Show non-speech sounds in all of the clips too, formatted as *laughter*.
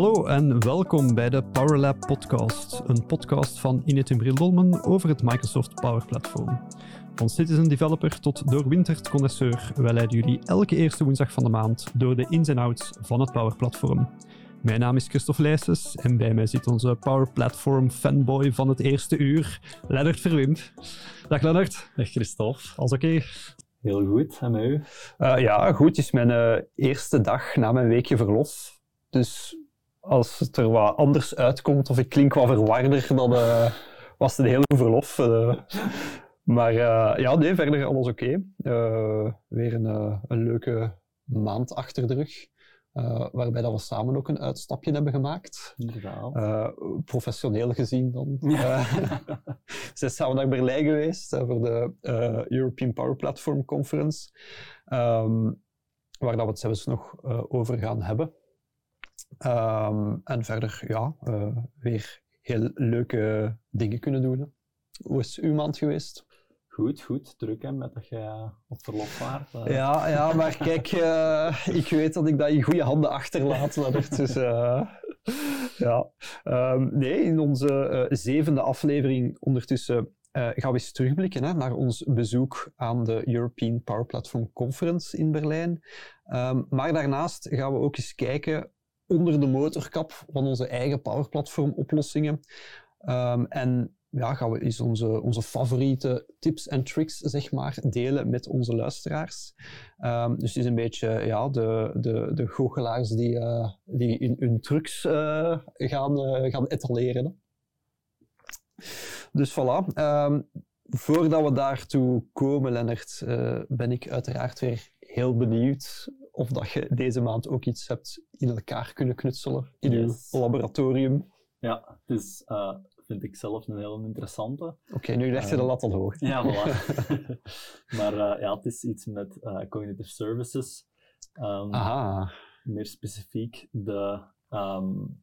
Hallo en welkom bij de PowerLab podcast, een podcast van Inet Bril Dolmen over het Microsoft Power Platform. Van citizen developer tot doorwinterd connoisseur, wij leiden jullie elke eerste woensdag van de maand door de ins en outs van het Power Platform. Mijn naam is Christophe Leijsens en bij mij zit onze Power Platform fanboy van het eerste uur, Lennart Verwimp. Dag Lennart. Dag Christophe. Alles oké? Heel goed, en met u? Uh, ja, goed. Het is mijn uh, eerste dag na mijn weekje verlof. Dus als het er wat anders uitkomt of ik klink wat verwarder, dan uh, was het een hele verlof. maar ja, nee, verder alles oké. Okay. weer een, een leuke maand achter de rug. Waarbij dat we samen ook een uitstapje hebben gemaakt. Inderdaad. Professioneel gezien dan. Ja. *laughs* Zijn samen naar Berlijn geweest voor de European Power Platform Conference. Um, waar dat we het zelfs nog over gaan hebben. Um, en verder, ja, weer heel leuke dingen kunnen doen. Hoe is uw maand geweest? Goed, goed. Druk hè, met dat je op verlof waart. Uh. Ja, ja, maar kijk, uh, *laughs* ik weet dat ik dat in goede handen achterlaat. Dus, uh, ja. Um, nee, in onze zevende aflevering ondertussen gaan we eens terugblikken hè, naar ons bezoek aan de European Power Platform Conference in Berlijn. Um, maar daarnaast gaan we ook eens kijken onder de motorkap van onze eigen Power Platform oplossingen. Um, en ja, gaan we onze, onze favoriete tips en tricks zeg maar, delen met onze luisteraars. Um, dus het is een beetje ja, de, de, de goochelaars die, uh, die in hun trucs uh, gaan, uh, gaan etaleren. Dus voilà. Um, voordat we daartoe komen, Lennart, ben ik uiteraard weer heel benieuwd of dat je deze maand ook iets hebt in elkaar kunnen knutselen in yes. uw laboratorium. Ja, het is vind ik zelf een heel interessante. Oké, okay, nu leg je de lat al hoog. Ja, voilà. *laughs* maar uh, ja, het is iets met uh, cognitive services. Um, Aha. Meer specifiek de, um,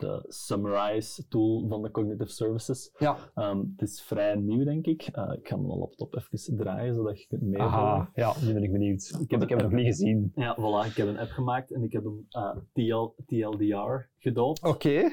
de Summarize tool van de cognitive services. Ja. Um, het is vrij nieuw, denk ik. Uh, ik ga mijn laptop even draaien, zodat je kunt meevolgen. Aha, ja, nu ben ik benieuwd. Ik heb, ik heb het nog niet gezien. Ja, voilà. Ik heb een app gemaakt en ik heb hem TL, TLDR gedoopt. Oké. Okay.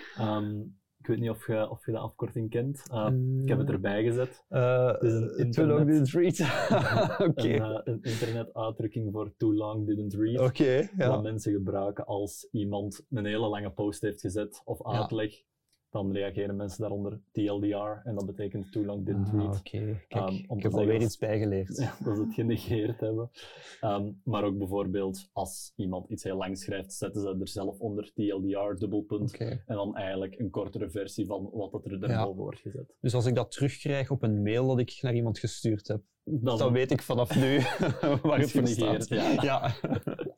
Ik weet niet of je, of je de afkorting kent. Uh, ik heb het erbij gezet. Uh, het is een internet, too long didn't read. *laughs* *laughs* okay. een, uh, een internetuitdrukking voor too long didn't read. Okay, ja. Dat mensen gebruiken als iemand een hele lange post heeft gezet of uitleg. Ja dan reageren mensen daaronder TLDR en dat betekent too long didn't read. Ah, Oké, okay. um, ik heb alweer iets bijgeleerd. *laughs* Ja, dat ze het genegeerd hebben. Um, maar ook bijvoorbeeld als iemand iets heel lang schrijft, zetten ze er zelf onder TLDR, dubbelpunt, okay. en dan eigenlijk een kortere versie van wat er erboven ja. wordt gezet. Dus als ik dat terugkrijg op een mail dat ik naar iemand gestuurd heb, dan, dan weet ik vanaf nu *laughs* waar het voor staat. Ja. ja.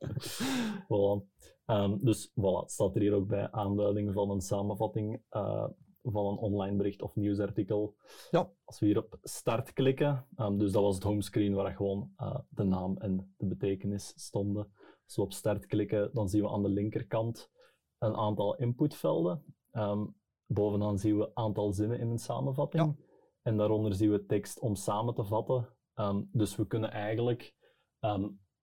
*laughs* voilà. Um, dus voilà, het staat er hier ook bij aanduiding van een samenvatting uh, van een online bericht of nieuwsartikel. Ja. Als we hier op start klikken, um, dus dat was het homescreen waar gewoon uh, de naam en de betekenis stonden. Als we op start klikken, dan zien we aan de linkerkant een aantal inputvelden. Um, bovenaan zien we een aantal zinnen in een samenvatting. Ja. En daaronder zien we tekst om samen te vatten. dus we kunnen eigenlijk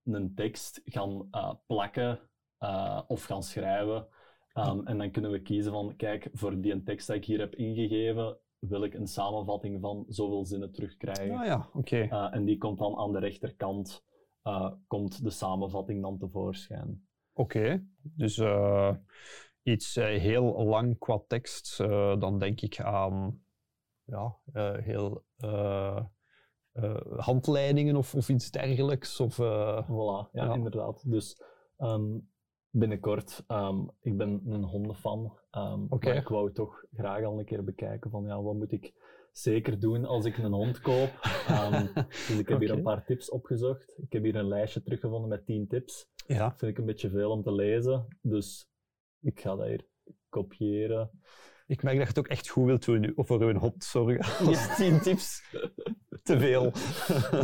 een tekst gaan uh, plakken uh, of gaan schrijven. Um, en dan kunnen we kiezen van, kijk, voor die tekst die ik hier heb ingegeven, wil ik een samenvatting van zoveel zinnen terugkrijgen. Ah ja, oké. Okay. Uh, en die komt dan aan de rechterkant, uh, komt de samenvatting dan tevoorschijn. Oké, okay. dus iets heel lang qua tekst, dan denk ik aan ja, heel handleidingen of, of iets dergelijks. Of, voilà, ja, ja, inderdaad. Dus um, binnenkort. Um, ik ben een hondenfan. Um, okay. Maar ik wou toch graag al een keer bekijken van ja, wat moet ik zeker doen als ik een hond koop. Um, *laughs* dus ik heb okay. hier een paar tips opgezocht. Ik heb hier een lijstje teruggevonden met 10 tips. Ja. Dat vind ik een beetje veel om te lezen. Dus ik ga dat hier kopiëren. Ik merk dat je het ook echt goed wilt doen voor een hond, sorry. *laughs* Als 10 tips. Te veel.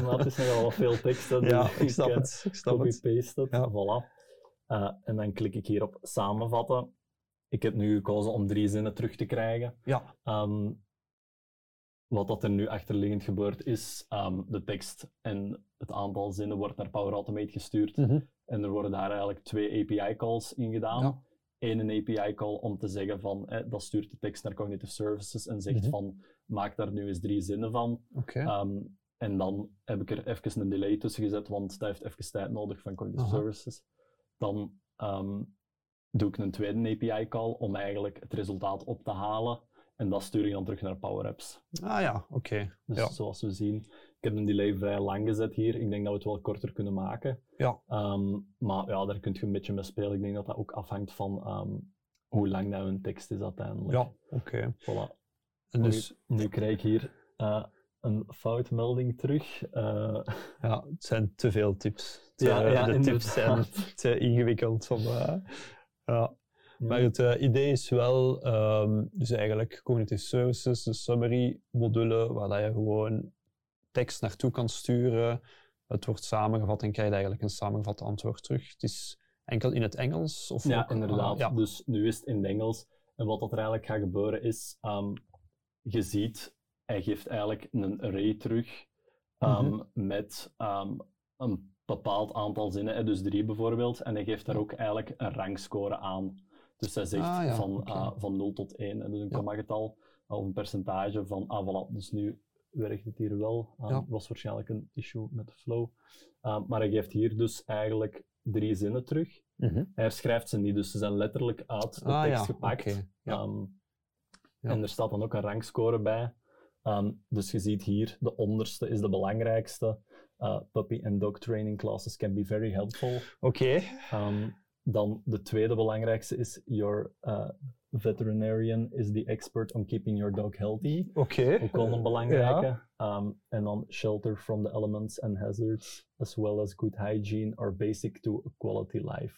maar het is nogal veel tekst. Dus ja, ik snap ik, het. Ik snap het. het. Ja. Voilà. Uh, en dan klik ik hier op samenvatten. Ik heb nu gekozen om drie zinnen terug te krijgen. Ja. Um, wat dat er nu achterliggend gebeurt is, um, de tekst en het aantal zinnen wordt naar Power Automate gestuurd. Mm -hmm. En er worden daar eigenlijk twee API-calls in gedaan. Ja. één API-call om te zeggen van, eh, dat stuurt de tekst naar Cognitive Services en zegt Mhm. van, maak daar nu eens drie zinnen van. Oké. Ehm, en dan heb ik er even een delay tussen gezet, want dat heeft even tijd nodig van Cognitive Aha. Services. Dan ehm, doe ik een tweede API-call om eigenlijk het resultaat op te halen. En dat stuur ik dan terug naar Power Apps. Ah ja, oké. Dus Ja. zoals we zien, ik heb een delay vrij lang gezet hier. Ik denk dat we het wel korter kunnen maken. Ja. Ehm, maar ja, daar kun je een beetje mee spelen. Ik denk dat dat ook afhangt van ehm, hoe lang dat een tekst is uiteindelijk. Ja, oké. Voilà. En dus, Nu krijg ik hier eh, een foutmelding terug. Eh, ja, het zijn te veel tips. Te- Ja, ja, de tips zijn *laughs* te ingewikkeld. Om, eh, ja. Maar het eh, idee is wel, ehm, dus eigenlijk cognitive services, de summary module, waar dat je gewoon tekst naartoe kan sturen. Het wordt samengevat en krijg je eigenlijk een samengevat antwoord terug. Het is enkel in het Engels? Of Ja, ook- inderdaad. ja. Dus nu is het in het Engels. En wat dat er eigenlijk gaat gebeuren is, ehm, je ziet, hij geeft eigenlijk een array terug Mhm. met ehm, een bepaald aantal zinnen, dus drie bijvoorbeeld. En hij geeft daar ook eigenlijk een rangscore aan. Dus hij zegt Ah, ja, van, oké. ah, van 0 tot 1, en dus een Ja. komma-getal, of een percentage van, ah voilà, dus nu werkt het hier wel. Ja. was waarschijnlijk een issue met de flow. Maar hij geeft hier dus eigenlijk drie zinnen terug. Mhm. Hij herschrijft ze niet, dus ze zijn letterlijk uit de Ah, tekst gepakt. Ehm. En er staat dan ook een rangscore bij. Ehm, dus je ziet hier, de onderste is de belangrijkste. Uh, puppy and dog training classes can be very helpful. Oké. Ehm, dan de tweede belangrijkste is your uh, veterinarian is the expert on keeping your dog healthy. Oké. Ook wel een belangrijke. Ja. Ehm, en dan shelter from the elements and hazards, as well as good hygiene are basic to a quality life.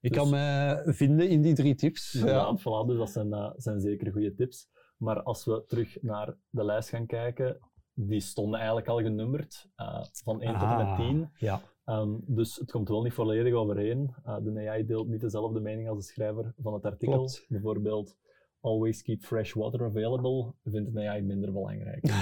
Ik Dus- kan me vinden in die drie tips. Ja. Voilà, dus dat zijn, eh, zijn zeker goede tips. Maar als we terug naar de lijst gaan kijken, die stonden eigenlijk al genummerd, eh, van 1 tot en met Ah, 10. Ja. Ehm, dus het komt wel niet volledig overeen. Eh, de AI deelt niet dezelfde mening als de schrijver van het artikel. Klopt. Bijvoorbeeld, always keep fresh water available, vindt de AI minder belangrijk. *laughs*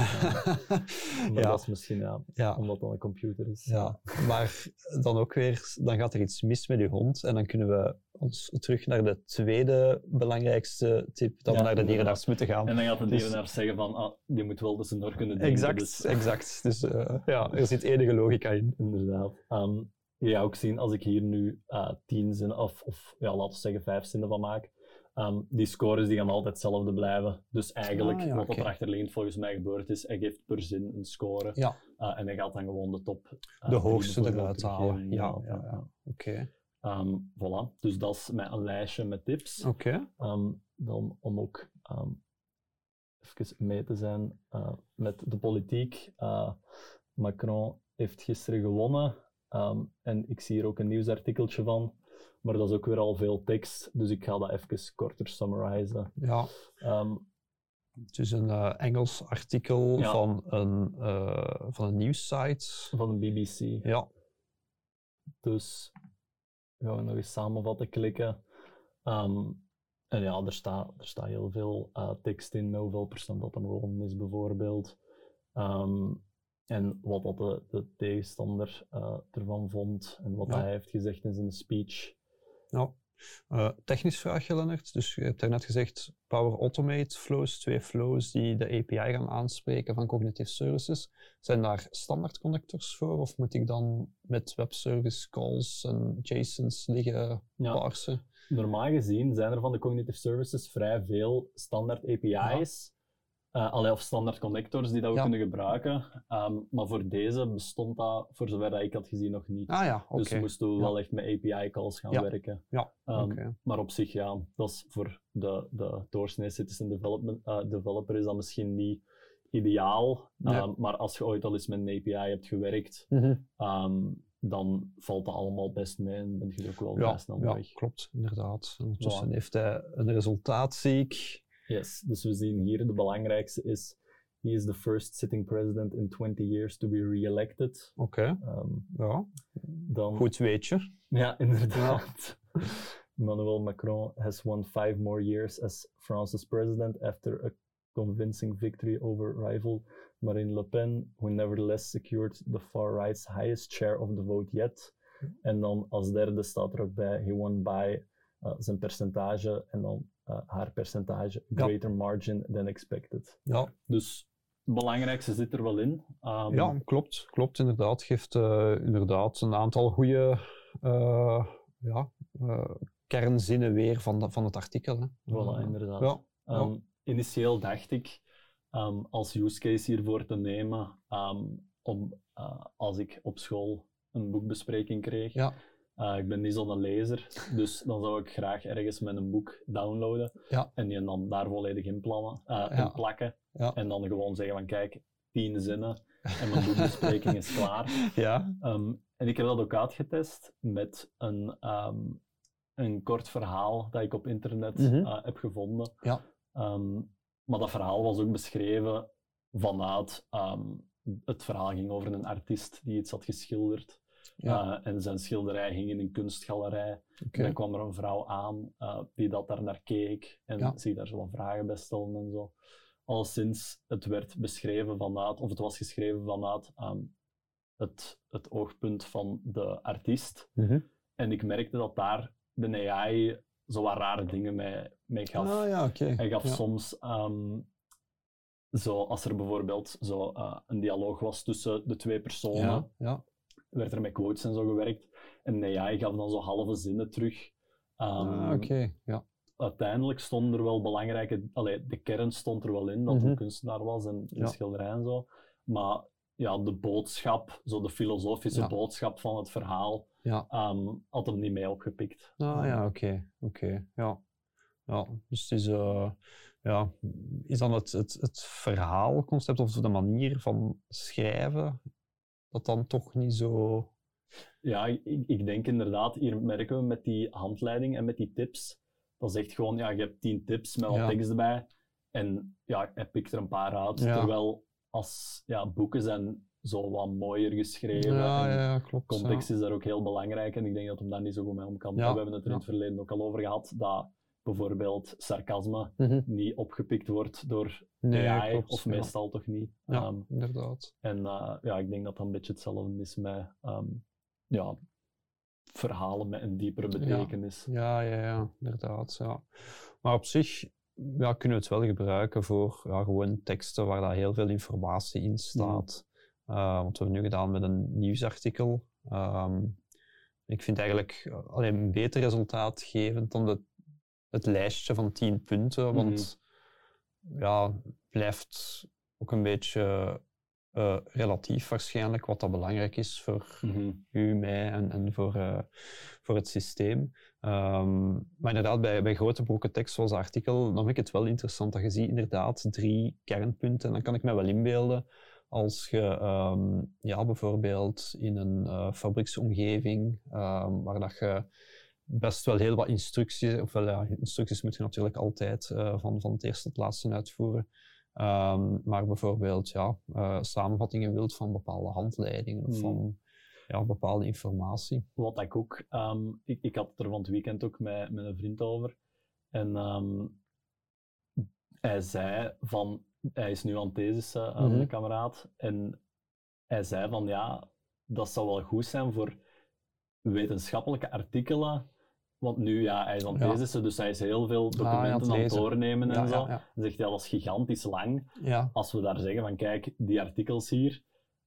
Maar ja. dat is misschien ja, ja. omdat dat een computer is. Ja, maar dan ook weer, dan gaat er iets mis met je hond en dan kunnen we ons terug naar de tweede belangrijkste tip, dat Ja, we naar de dierenarts moeten gaan. En dan gaat de Dus- dierenaar zeggen van, ah, die moet wel de snor kunnen drinken. Exact, dus- exact. Dus eh, *laughs* ja, er zit enige logica in. Inderdaad. Ehm, je gaat ook zien, als ik hier nu eh, tien zinnen, of, of ja, laten we zeggen vijf zinnen van maak, ehm, die scores die gaan altijd hetzelfde blijven. Dus eigenlijk, Ah, ja, wat oké. er achterliggend volgens mij gebeurd is, hij geeft per zin een score. Ja, eh, en hij gaat dan gewoon de top eh, de hoogste eruit halen. Ja, ja, ja. Oké. Ehm, voilà, dus dat is mijn lijstje met tips. Oké. Ehm, dan om ook even mee te zijn eh, met de politiek. Macron heeft gisteren gewonnen en ik zie hier ook een nieuwsartikeltje van, maar dat is ook weer al veel tekst, dus ik ga dat even korter summarizen. Ja, Ehm, het is een eh, Engels artikel Ja. van, een, eh, van een nieuwssite. van de BBC. Ja, Dus gaan we nog eens samenvatten klikken. Ehm, en ja, er staat, er staat heel veel eh, tekst in, met hoeveel procent dat een is bijvoorbeeld. Ehm, en wat dat de, de tegenstander ervan vond en wat Ja. hij heeft gezegd in zijn speech. Ja. Eh, technisch vraagje, Lennart. Dus je hebt daarnet gezegd Power Automate flows, twee flows die de API gaan aanspreken van Cognitive Services. Zijn daar standaard connectors voor of moet ik dan met webservice calls en JSONs liggen Ja. parsen? Normaal gezien zijn er van de cognitive services vrij veel standaard API's. Eh, allee, of standaard connectors die dat we Ja. kunnen gebruiken. Ehm, maar voor deze bestond dat, voor zover dat ik had gezien, nog niet. Ah ja, oké. Dus moesten we Ja. wel echt met API-calls gaan werken. Ja, oké. Maar op zich, ja, dat is voor de, de doorsnee citizen development, eh, developer is dat misschien niet ideaal. Nee. Ehm, maar als je ooit al eens met een API hebt gewerkt, Mhm. dan valt dat allemaal best mee en ben je er ook wel Ja, snel ja, weg. klopt, inderdaad. Ondertussen heeft hij een resultaat, zie ik. Yes, dus we zien hier de belangrijkste is, he is the first sitting president in 20 years to be re-elected. Oké, Ehm, ja. dan, Goed weetje. Ja, *laughs* inderdaad. Emmanuel Macron has won five more years as France's president after a convincing victory over rival Marine Le Pen, who nevertheless secured the far right's highest share of the vote yet. En dan als derde staat er ook bij, he won by eh, zijn percentage en dan eh, haar percentage Ja. greater margin than expected. Ja, Dus het belangrijkste zit er wel in. Ehm, ja klopt. Klopt, inderdaad. Geeft eh, inderdaad een aantal goede ja, eh, kernzinnen weer van, de- van het artikel. Hè. Voilà, inderdaad. Ja, Ehm, Initieel dacht ik ehm, als use case hiervoor te nemen om als ik op school een boekbespreking kreeg. Eh, ik ben niet zo'n lezer, dus dan zou ik graag ergens met een boek downloaden Ja. en die dan daar volledig in, plannen, eh, Ja. in plakken. Ja. En dan gewoon zeggen van kijk, tien zinnen en mijn boekbespreking is klaar. *laughs* ja, Ehm, en ik heb dat ook uitgetest met een, ehm, een kort verhaal dat ik op internet Mhm. eh, heb gevonden. Ja. Ehm, maar dat verhaal was ook beschreven vanuit het verhaal ging over een artiest die iets had geschilderd. Ja. Eh, en zijn schilderij hing in een kunstgalerij. dan kwam er een vrouw aan eh, die dat daar naar keek en Ja. zich daar zo wat vragen bij stelde en zo. Al sinds het werd beschreven vanuit, of het was geschreven vanuit ehm, het, het oogpunt van de artiest. Mhm. En ik merkte dat daar de AI zo wat rare dingen mee, mee gaf. Ah, ja. Hij gaf ja. soms, ehm, zo, als er bijvoorbeeld zo, eh, een dialoog was tussen de twee personen, Ja, ja. Werd er met quotes en zo gewerkt. En de AI gaf dan zo halve zinnen terug. Ehm, Ah, oké. Ja. Uiteindelijk stonden er wel belangrijke... Allee, de kern stond er wel in, dat hij Mhm. een kunstenaar was en een Ja. schilderij en zo. Maar ja, de boodschap, zo de filosofische Ja. boodschap van het verhaal, Ja. ehm, had hem niet mee opgepikt. Ah ja, oké. Oké, ja. Ja, dus het is, eh, ja, is dan het, het, het verhaalconcept of de manier van schrijven dat dan toch niet zo... Ja, ik, ik denk inderdaad, hier merken we met die handleiding en met die tips, dat is echt gewoon, ja, je hebt tien tips met wat Ja. tekst erbij. En ja, hij pikt er een paar uit. Ja. Terwijl als ja, boeken zijn zo wat mooier geschreven. Ja, en ja, klopt. Context is daar ook heel belangrijk en ik denk dat hem daar niet zo goed mee om kan. We hebben het er in het verleden ook al over gehad, dat bijvoorbeeld sarcasme Mhm. niet opgepikt wordt door Nee, AI, klopt. of ja. meestal toch niet. Ja, Ehm, inderdaad. en eh, ja, ik denk dat dat een beetje hetzelfde is met ehm, ja, verhalen met een diepere betekenis. Ja, ja, ja, inderdaad. Ja. Maar op zich ja, kunnen we het wel gebruiken voor ja, gewoon teksten waar daar heel veel informatie in staat. Uh, want we hebben nu gedaan met een nieuwsartikel. Ehm, ik vind eigenlijk eh, alleen een beter resultaat geven dan de, het lijstje van 10 punten. Want ja, blijft ook een beetje eh, relatief waarschijnlijk wat dat belangrijk is voor Mhm. u, mij en, en voor, eh, voor het systeem. Ehm, maar inderdaad, bij, bij grote brokken tekst zoals het artikel, dan vind ik het wel interessant dat je ziet inderdaad drie kernpunten. En dan kan ik me wel inbeelden als je ehm, ja, bijvoorbeeld in een eh, fabrieksomgeving, ehm, waar dat je best wel heel wat instructies, of wel, ja, instructies moet je natuurlijk altijd eh, van, van het eerste tot het laatste uitvoeren. Ehm, maar bijvoorbeeld ja, eh, samenvattingen wilt van bepaalde handleidingen of Hmm. van ja, bepaalde informatie. Wat ik ook, ehm, ik, ik had het er van het weekend ook met, met een vriend over. En ehm, hij zei van, hij is nu aan het thesissen, uh, Mhm. mijn kameraad. En hij zei van, ja, dat zou wel goed zijn voor wetenschappelijke artikelen. Want nu, ja, hij is aan het dus hij is heel veel het documenten aan het doornemen en zo. zegt hij, dat is gigantisch lang. Als we daar zeggen van, kijk, die artikels hier,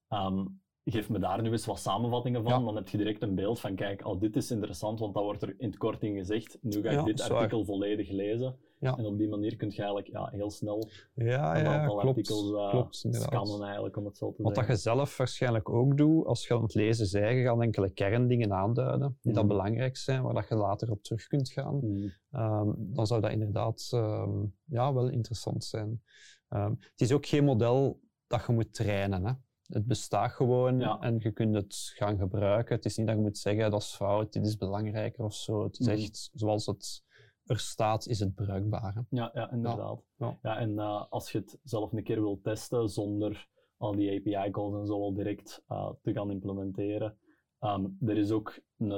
ehm, geef me daar nu eens wat samenvattingen van, Ja. dan heb je direct een beeld van, kijk, al dit is interessant, want dat wordt er in het kort in gezegd. Nu ga ik Ja, dit waar. artikel volledig lezen. Ja. En op die manier kun je eigenlijk ja, heel snel ja, een ja aantal klopt. artikels eh, klopt scannen eigenlijk, om het zo te Wat dat je zelf waarschijnlijk ook doet, als je aan het lezen bent, je gaat enkele kerndingen aanduiden die dat Mhm. belangrijk zijn, waar dat je later op terug kunt gaan. Mm. Ehm, dan zou dat inderdaad ehm, ja, wel interessant zijn. Ehm, het is ook geen model dat je moet trainen. Hè. Het bestaat gewoon Ja. en je kunt het gaan gebruiken. Het is niet dat je moet zeggen dat is fout, dit is belangrijker of zo. Het is Mhm. echt zoals het er staat, is het bruikbaar. hè. Ja, ja, inderdaad. Ja. Ja, en eh, als je het zelf een keer wilt testen zonder al die API-calls en zo al direct eh, te gaan implementeren, ehm, er is ook een,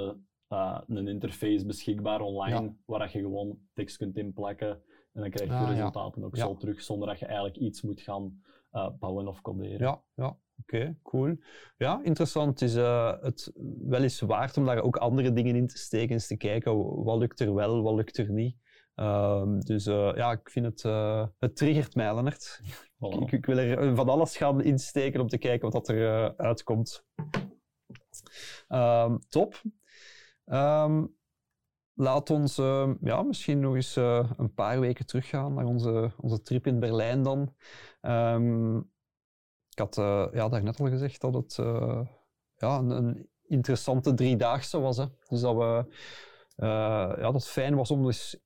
eh, een interface beschikbaar online Ja. waar je gewoon tekst kunt inplakken en dan krijg je Ah, ja. resultaten ook zo terug zonder dat je eigenlijk iets moet gaan bouwen of coderen. Ja, ja. Oké, cool. Ja, interessant. Het is uh, het wel eens waard om daar ook andere dingen in te steken, eens te kijken wat lukt er wel, wat lukt er niet. Um, dus uh, ja, ik vind het, uh, het triggert mij, Lennart. Voilà. Ik, ik, wil er van alles gaan insteken om te kijken wat er uh, uitkomt. Um, top. Um, laat ons ja, misschien nog eens een paar weken teruggaan naar onze, onze trip in Berlijn dan. Ik had ja, daarnet al gezegd dat het ja, een, een, interessante driedaagse was. Hè. Dus dat, we, ja, dat het fijn was om dus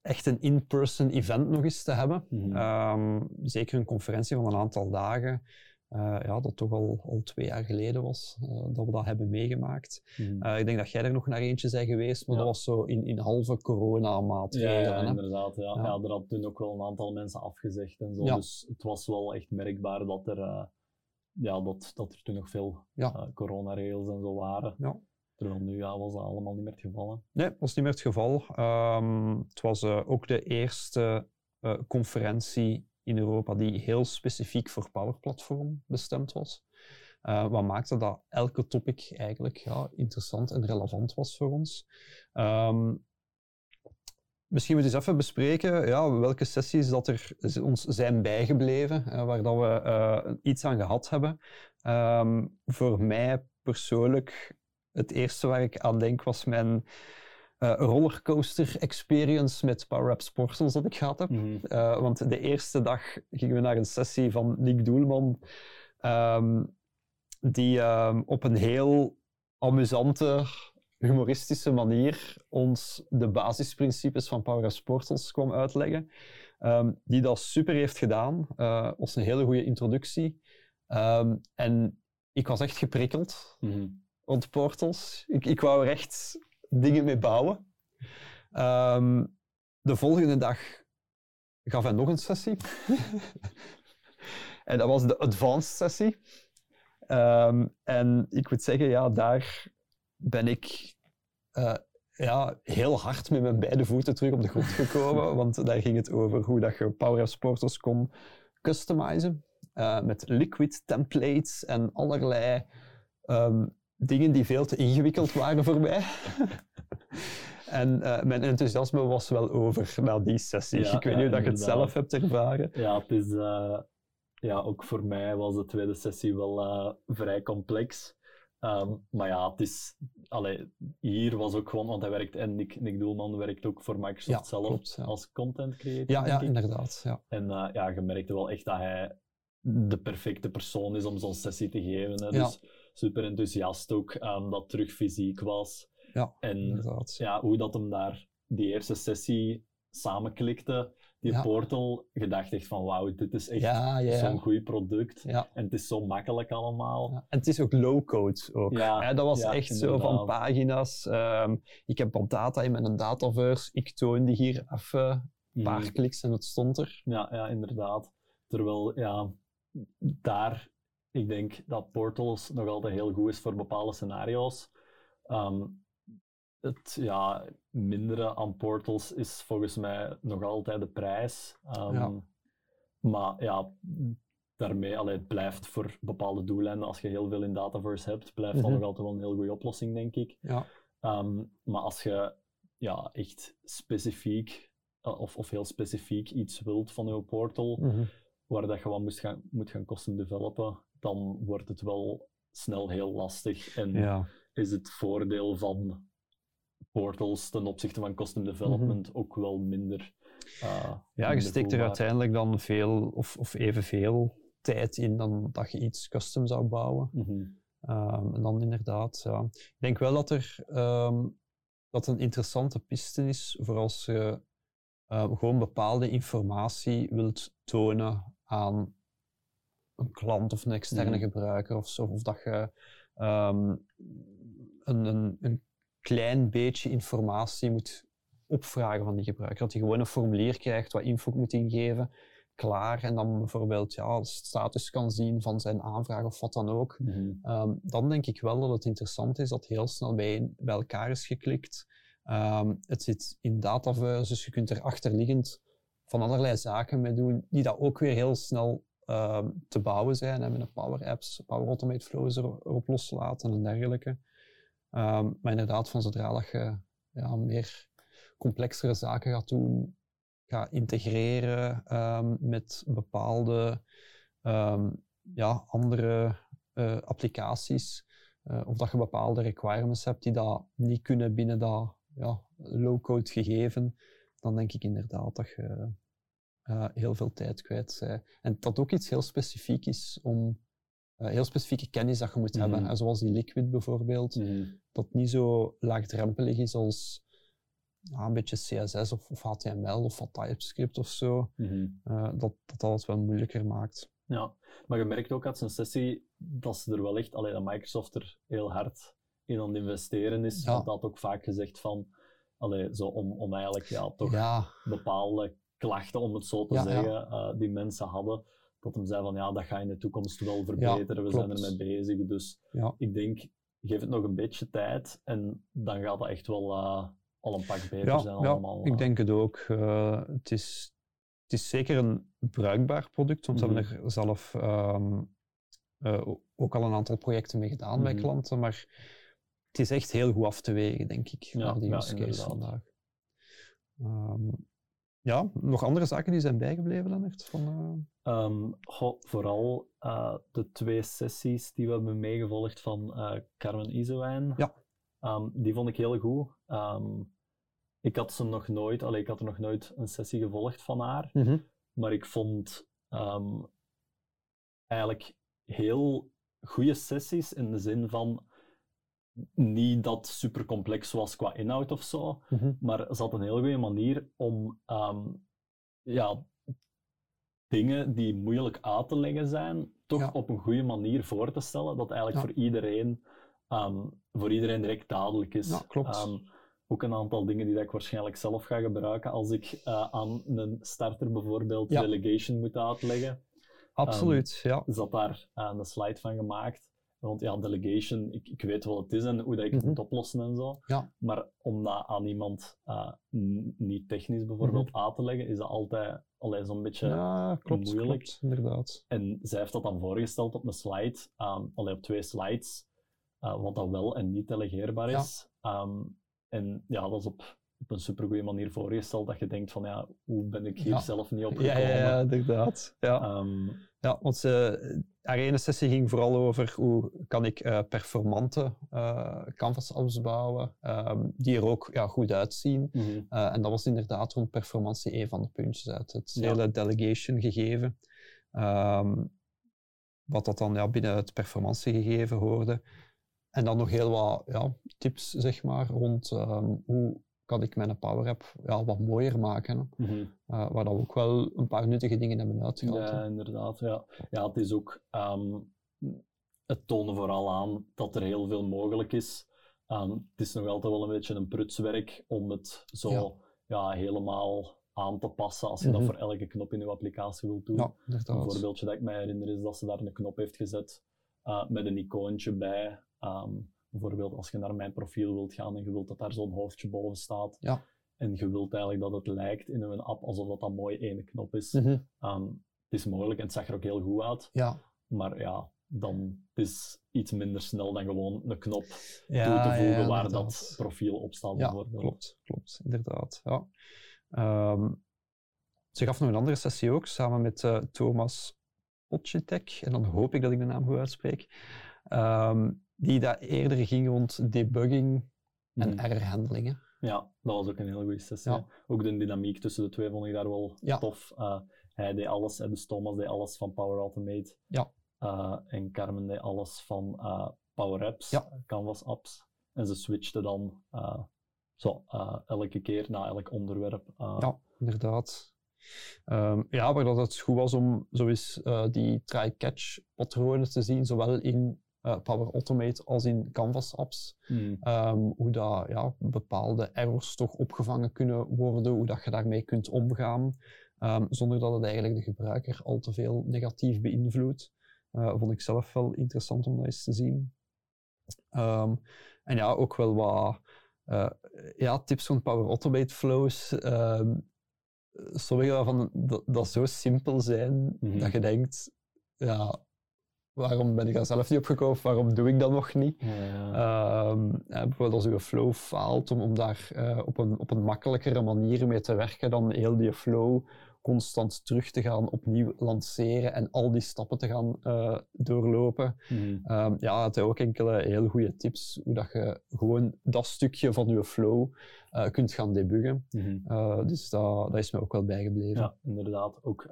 echt een in-person event nog eens te hebben. Mm -hmm. um, zeker een conferentie van een aantal dagen. Uh, ja, dat toch al, al twee jaar geleden was uh, dat we dat hebben meegemaakt. Mm -hmm. uh, ik denk dat jij er nog naar eentje bent geweest, maar ja. dat was zo in, in halve corona-maatregelen. Ja, ja inderdaad. Ja. Ja. er had toen ook wel een aantal mensen afgezegd en zo. Dus het was wel echt merkbaar dat er, ja, dat, dat er toen nog veel coronaregels en zo waren. Ja. Terwijl nu ja, was dat allemaal niet meer het geval. Hè? Nee, dat was niet meer het geval. Um, het was ook de eerste conferentie in Europa die heel specifiek voor Power Platform bestemd was. Uh, wat maakte dat elke topic eigenlijk ja, interessant en relevant was voor ons. Um, misschien moeten we eens even bespreken ja, welke sessies dat er ons zijn bijgebleven, waar dat we iets aan gehad hebben. Um, voor mij persoonlijk het eerste waar ik aan denk was mijn rollercoaster experience met Power Up Portals dat ik gehad heb. Mm -hmm. uh, want de eerste dag gingen we naar een sessie van Nick Doelman, um, die um, op een heel amusante, humoristische manier ons de basisprincipes van Power Up Portals kwam uitleggen. Um, die dat super heeft gedaan. Uh, was een hele goede introductie. en ik was echt geprikkeld. Mm -hmm rond portals. Ik, ik wou er echt dingen mee bouwen. Um, de volgende dag gaf hij nog een sessie. *laughs* en dat was de advanced sessie. Um, en ik moet zeggen, ja, daar ben ik uh, ja, heel hard met mijn beide voeten terug op de grond gekomen. *laughs* want daar ging het over hoe dat je Power Portals kon customizen. Uh, met liquid templates en allerlei um, dingen die veel te ingewikkeld waren voor mij. *laughs* en uh, mijn enthousiasme was wel over na die sessie. Ja, ik weet ja, niet of je het zelf hebt ervaren. Ja, het is, uh, ja, ook voor mij was de tweede sessie wel uh, vrij complex. Um, maar ja, het is, allee, hier was ook gewoon, want hij werkt, en Nick, Nick Doelman werkt ook voor Microsoft ja, zelf klopt, als content creator. Ja, ja inderdaad. Ja. En ja, je merkte wel echt dat hij de perfecte persoon is om zo'n sessie te geven. Hè. Dus super enthousiast ook um, dat terug fysiek was. Ja, en inderdaad. ja, hoe dat hem daar die eerste sessie samenklikte, die ja. portal, gedacht echt van wauw, dit is echt ja, ja, zo'n goed product. En het is zo makkelijk allemaal. En het is ook low-code ook. Ja, dat was echt inderdaad. zo van pagina's. Um, ik heb wat data in mijn dataverse, ik toon die hier even, een paar mm. kliks en het stond er. Ja, ja, inderdaad. Terwijl, ja, daar ik denk dat Portals nog altijd heel goed is voor bepaalde scenario's. Um, het ja, mindere aan Portals is volgens mij nog altijd de prijs. Um, ja. Maar ja, daarmee, allee, het blijft voor bepaalde doeleinden, als je heel veel in Dataverse hebt, blijft dat mm -hmm. nog altijd wel een heel goede oplossing, denk ik. Ja. Um, maar als je ja, echt specifiek, uh, of, of heel specifiek iets wilt van je portal, mm -hmm. waar dat je wat moet gaan, moet gaan custom developen, dan wordt het wel snel heel lastig. En ja. is het voordeel van portals ten opzichte van custom development mm -hmm. ook wel minder. Uh, ja, je steekt er uiteindelijk dan veel of, of evenveel tijd in dan dat je iets custom zou bouwen. Mm -hmm. um, en dan inderdaad, ja. Ik denk wel dat er um, dat een interessante piste is voor als je uh, gewoon bepaalde informatie wilt tonen aan een klant of een externe mm. gebruiker of zo. Of dat je um, een, een, een, klein beetje informatie moet opvragen van die gebruiker. Dat hij gewoon een formulier krijgt wat info moet ingeven, klaar. En dan bijvoorbeeld ja, de status kan zien van zijn aanvraag of wat dan ook. Mm. Um, dan denk ik wel dat het interessant is dat heel snel bij, bij elkaar is geklikt. Um, het zit in Dataverse, dus je kunt er achterliggend van allerlei zaken mee doen, die dat ook weer heel snel ehm, te bouwen zijn, hè, met een Power Apps, Power Automate Flows er, erop loslaten en dergelijke. Ehm, maar inderdaad, van zodra dat je ja, meer complexere zaken gaat doen, gaat integreren ehm, met bepaalde ja, andere uh, applicaties, uh, of dat je bepaalde requirements hebt die dat niet kunnen binnen dat ja, low-code gegeven, dan denk ik inderdaad dat je uh, heel veel tijd kwijt bent. En dat ook iets heel specifiek is om heel specifieke kennis dat je moet hebben, mhm. zoals die Liquid bijvoorbeeld, mm dat niet zo laagdrempelig is als ja, een beetje CSS of, of, HTML of wat TypeScript of zo, mhm. dat, dat alles wel moeilijker maakt. Ja, maar je merkt ook uit zijn sessie dat ze er wel echt, alleen dat Microsoft er heel hard in aan het investeren is. Ja. Want dat ook vaak gezegd van, allee, zo om, om eigenlijk ja, toch bepaalde klachten, om het zo te zeggen, uh, die mensen hadden. Dat hem zei van ja, dat ga je in de toekomst wel verbeteren, we zijn er mee bezig. Dus ik denk, geef het nog een beetje tijd en dan gaat dat echt wel uh, al een pak beter zijn allemaal. ik eh. denk het ook. het is het is zeker een bruikbaar product, want we hebben mhm. er zelf ehm, eh, ook al een aantal projecten mee gedaan bij mhm. klanten, maar het is echt heel goed af te wegen, denk ik, naar die use case vandaag. Ehm, ja, nog andere zaken die zijn bijgebleven, Lennart? Van, uh... vooral uh, de twee sessies die we hebben meegevolgd van Carmen Isowijn. Ja. die vond ik heel goed. Ik had ze nog nooit, allee, ik had er nog nooit een sessie gevolgd van haar. Mhm. Maar ik vond ehm, eigenlijk heel goede sessies in de zin van niet dat super complex was qua inhoud of zo, mhm. maar ze had een heel goede manier om ehm, ja, dingen die moeilijk uit te leggen zijn, toch op een goede manier voor te stellen, dat eigenlijk voor, iedereen, um, voor iedereen direct duidelijk is. Ja, klopt ook een aantal dingen die ik waarschijnlijk zelf ga gebruiken als ik uh, aan een starter bijvoorbeeld delegation moet uitleggen. Absoluut, ja. Is daar uh, een slide van gemaakt. Want ja, delegation, ik, ik weet wat het is en hoe dat ik het mhm. moet oplossen en zo. Ja. Maar om dat aan iemand uh, niet technisch bijvoorbeeld mm uit te leggen, is dat altijd alleen zo'n beetje ja, klopt, moeilijk. Klopt, inderdaad. En zij heeft dat dan voorgesteld op een slide, um, alleen op twee slides, wat dat wel en niet delegeerbaar is. Um, en ja, dat is op, op een supergoeie manier voorgesteld dat je denkt van ja, hoe ben ik hier zelf niet op gekomen? Ja, ja, inderdaad. Ja, um, ja want ze, haar ene sessie ging vooral over hoe kan ik uh, performante uh, canvas apps bouwen, um, die er ook ja, goed uitzien. Mm -hmm. uh, en dat was inderdaad rond performantie een van de puntjes uit het ja. hele delegation gegeven. Um, wat dat dan ja, binnen het performantiegegeven hoorde. En dan nog heel wat ja, tips, zeg maar, rond um, hoe kan ik mijn Power App ja, wat mooier maken. Mm -hmm. uh, waar we ook wel een paar nuttige dingen hebben uitgehaald. Ja, inderdaad. Ja. ja, het is ook... Um, het tonen vooral aan dat er heel veel mogelijk is. Um, het is nog altijd wel een beetje een prutswerk om het zo ja. ja helemaal aan te passen als je mm -hmm. dat voor elke knop in je applicatie wilt doen. Ja, een voorbeeldje dat ik mij herinner is dat ze daar een knop heeft gezet uh, met een icoontje bij Ehm, bijvoorbeeld als je naar mijn profiel wilt gaan en je wilt dat daar zo'n hoofdje boven staat. Ja. En je wilt eigenlijk dat het lijkt in een app alsof dat, dat mooi ene knop is. Mhm. Ehm, het is mogelijk en het zag er ook heel goed uit. Ja. Maar ja, dan het is iets minder snel dan gewoon een knop ja, toe te voegen waar dat profiel op staat. Ja, klopt, klopt, inderdaad. Ja. Um, ze gaf nog een andere sessie ook, samen met uh, Thomas Potjetek. En dan hoop ik dat ik de naam goed uitspreek die dat eerder ging rond debugging en mm. errorhandelingen. Ja, dat was ook een hele goede sessie. Ja. Ook de dynamiek tussen de twee vond ik daar wel tof. Uh, hij deed alles, dus Thomas deed alles van Power Automate. Ja. Uh, en Carmen deed alles van uh, Power Apps, ja. Canvas Apps. En ze switchten dan zo, elke keer na elk onderwerp. ja, inderdaad. Um, ja, maar dat het goed was om zo eens die try-catch patronen te zien, zowel in uh, Power Automate als in Canvas apps. Hmm. Ehm, hoe dat, ja, bepaalde errors toch opgevangen kunnen worden, hoe dat je daarmee kunt omgaan, um, zonder dat het eigenlijk de gebruiker al te veel negatief beïnvloedt. Uh, vond ik zelf wel interessant om dat eens te zien. Um, en ja, ook wel wat uh, ja, tips van Power Automate flows sommige daarvan dat, dat zo simpel zijn Mhm. dat je denkt, ja, waarom ben ik daar zelf niet op gekomen? Waarom doe ik dat nog niet? Ja. Ehm, bijvoorbeeld als je flow faalt, om, om daar eh, op, een, op een makkelijkere manier mee te werken dan heel die flow constant terug te gaan, opnieuw lanceren en al die stappen te gaan eh, doorlopen. Mhm. Ehm, ja, het zijn ook enkele heel goede tips hoe dat je gewoon dat stukje van je flow eh, kunt gaan debuggen. Mhm. Dus dat, dat is me ook wel bijgebleven. Ja, inderdaad. Ook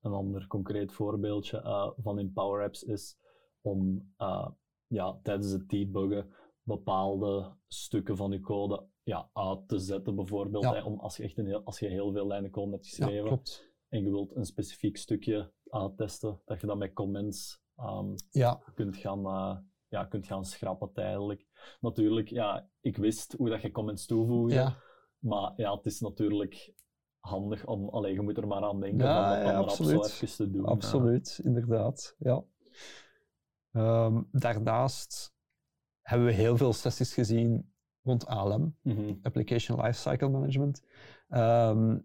een ander concreet voorbeeldje eh, van in Power Apps is om eh, ja, tijdens het debuggen bepaalde stukken van je code ja, uit te zetten, bijvoorbeeld. Ja. hè, om als, je echt een heel, als je heel veel lijnen code hebt geschreven en je wilt een specifiek stukje uittesten, dat je dat met comments ehm, Ja, kunt gaan, eh, ja, kunt gaan schrappen tijdelijk. Natuurlijk, ja, ik wist hoe dat je comments toevoegt, ja, maar ja, het is natuurlijk handig om, allee, je moet er maar aan denken Ja, om dat ja, dan absoluut. te doen. absoluut, inderdaad. Ja. Ehm, daarnaast hebben we heel veel sessies gezien rond ALM. Mhm. Application Lifecycle Management. Ehm,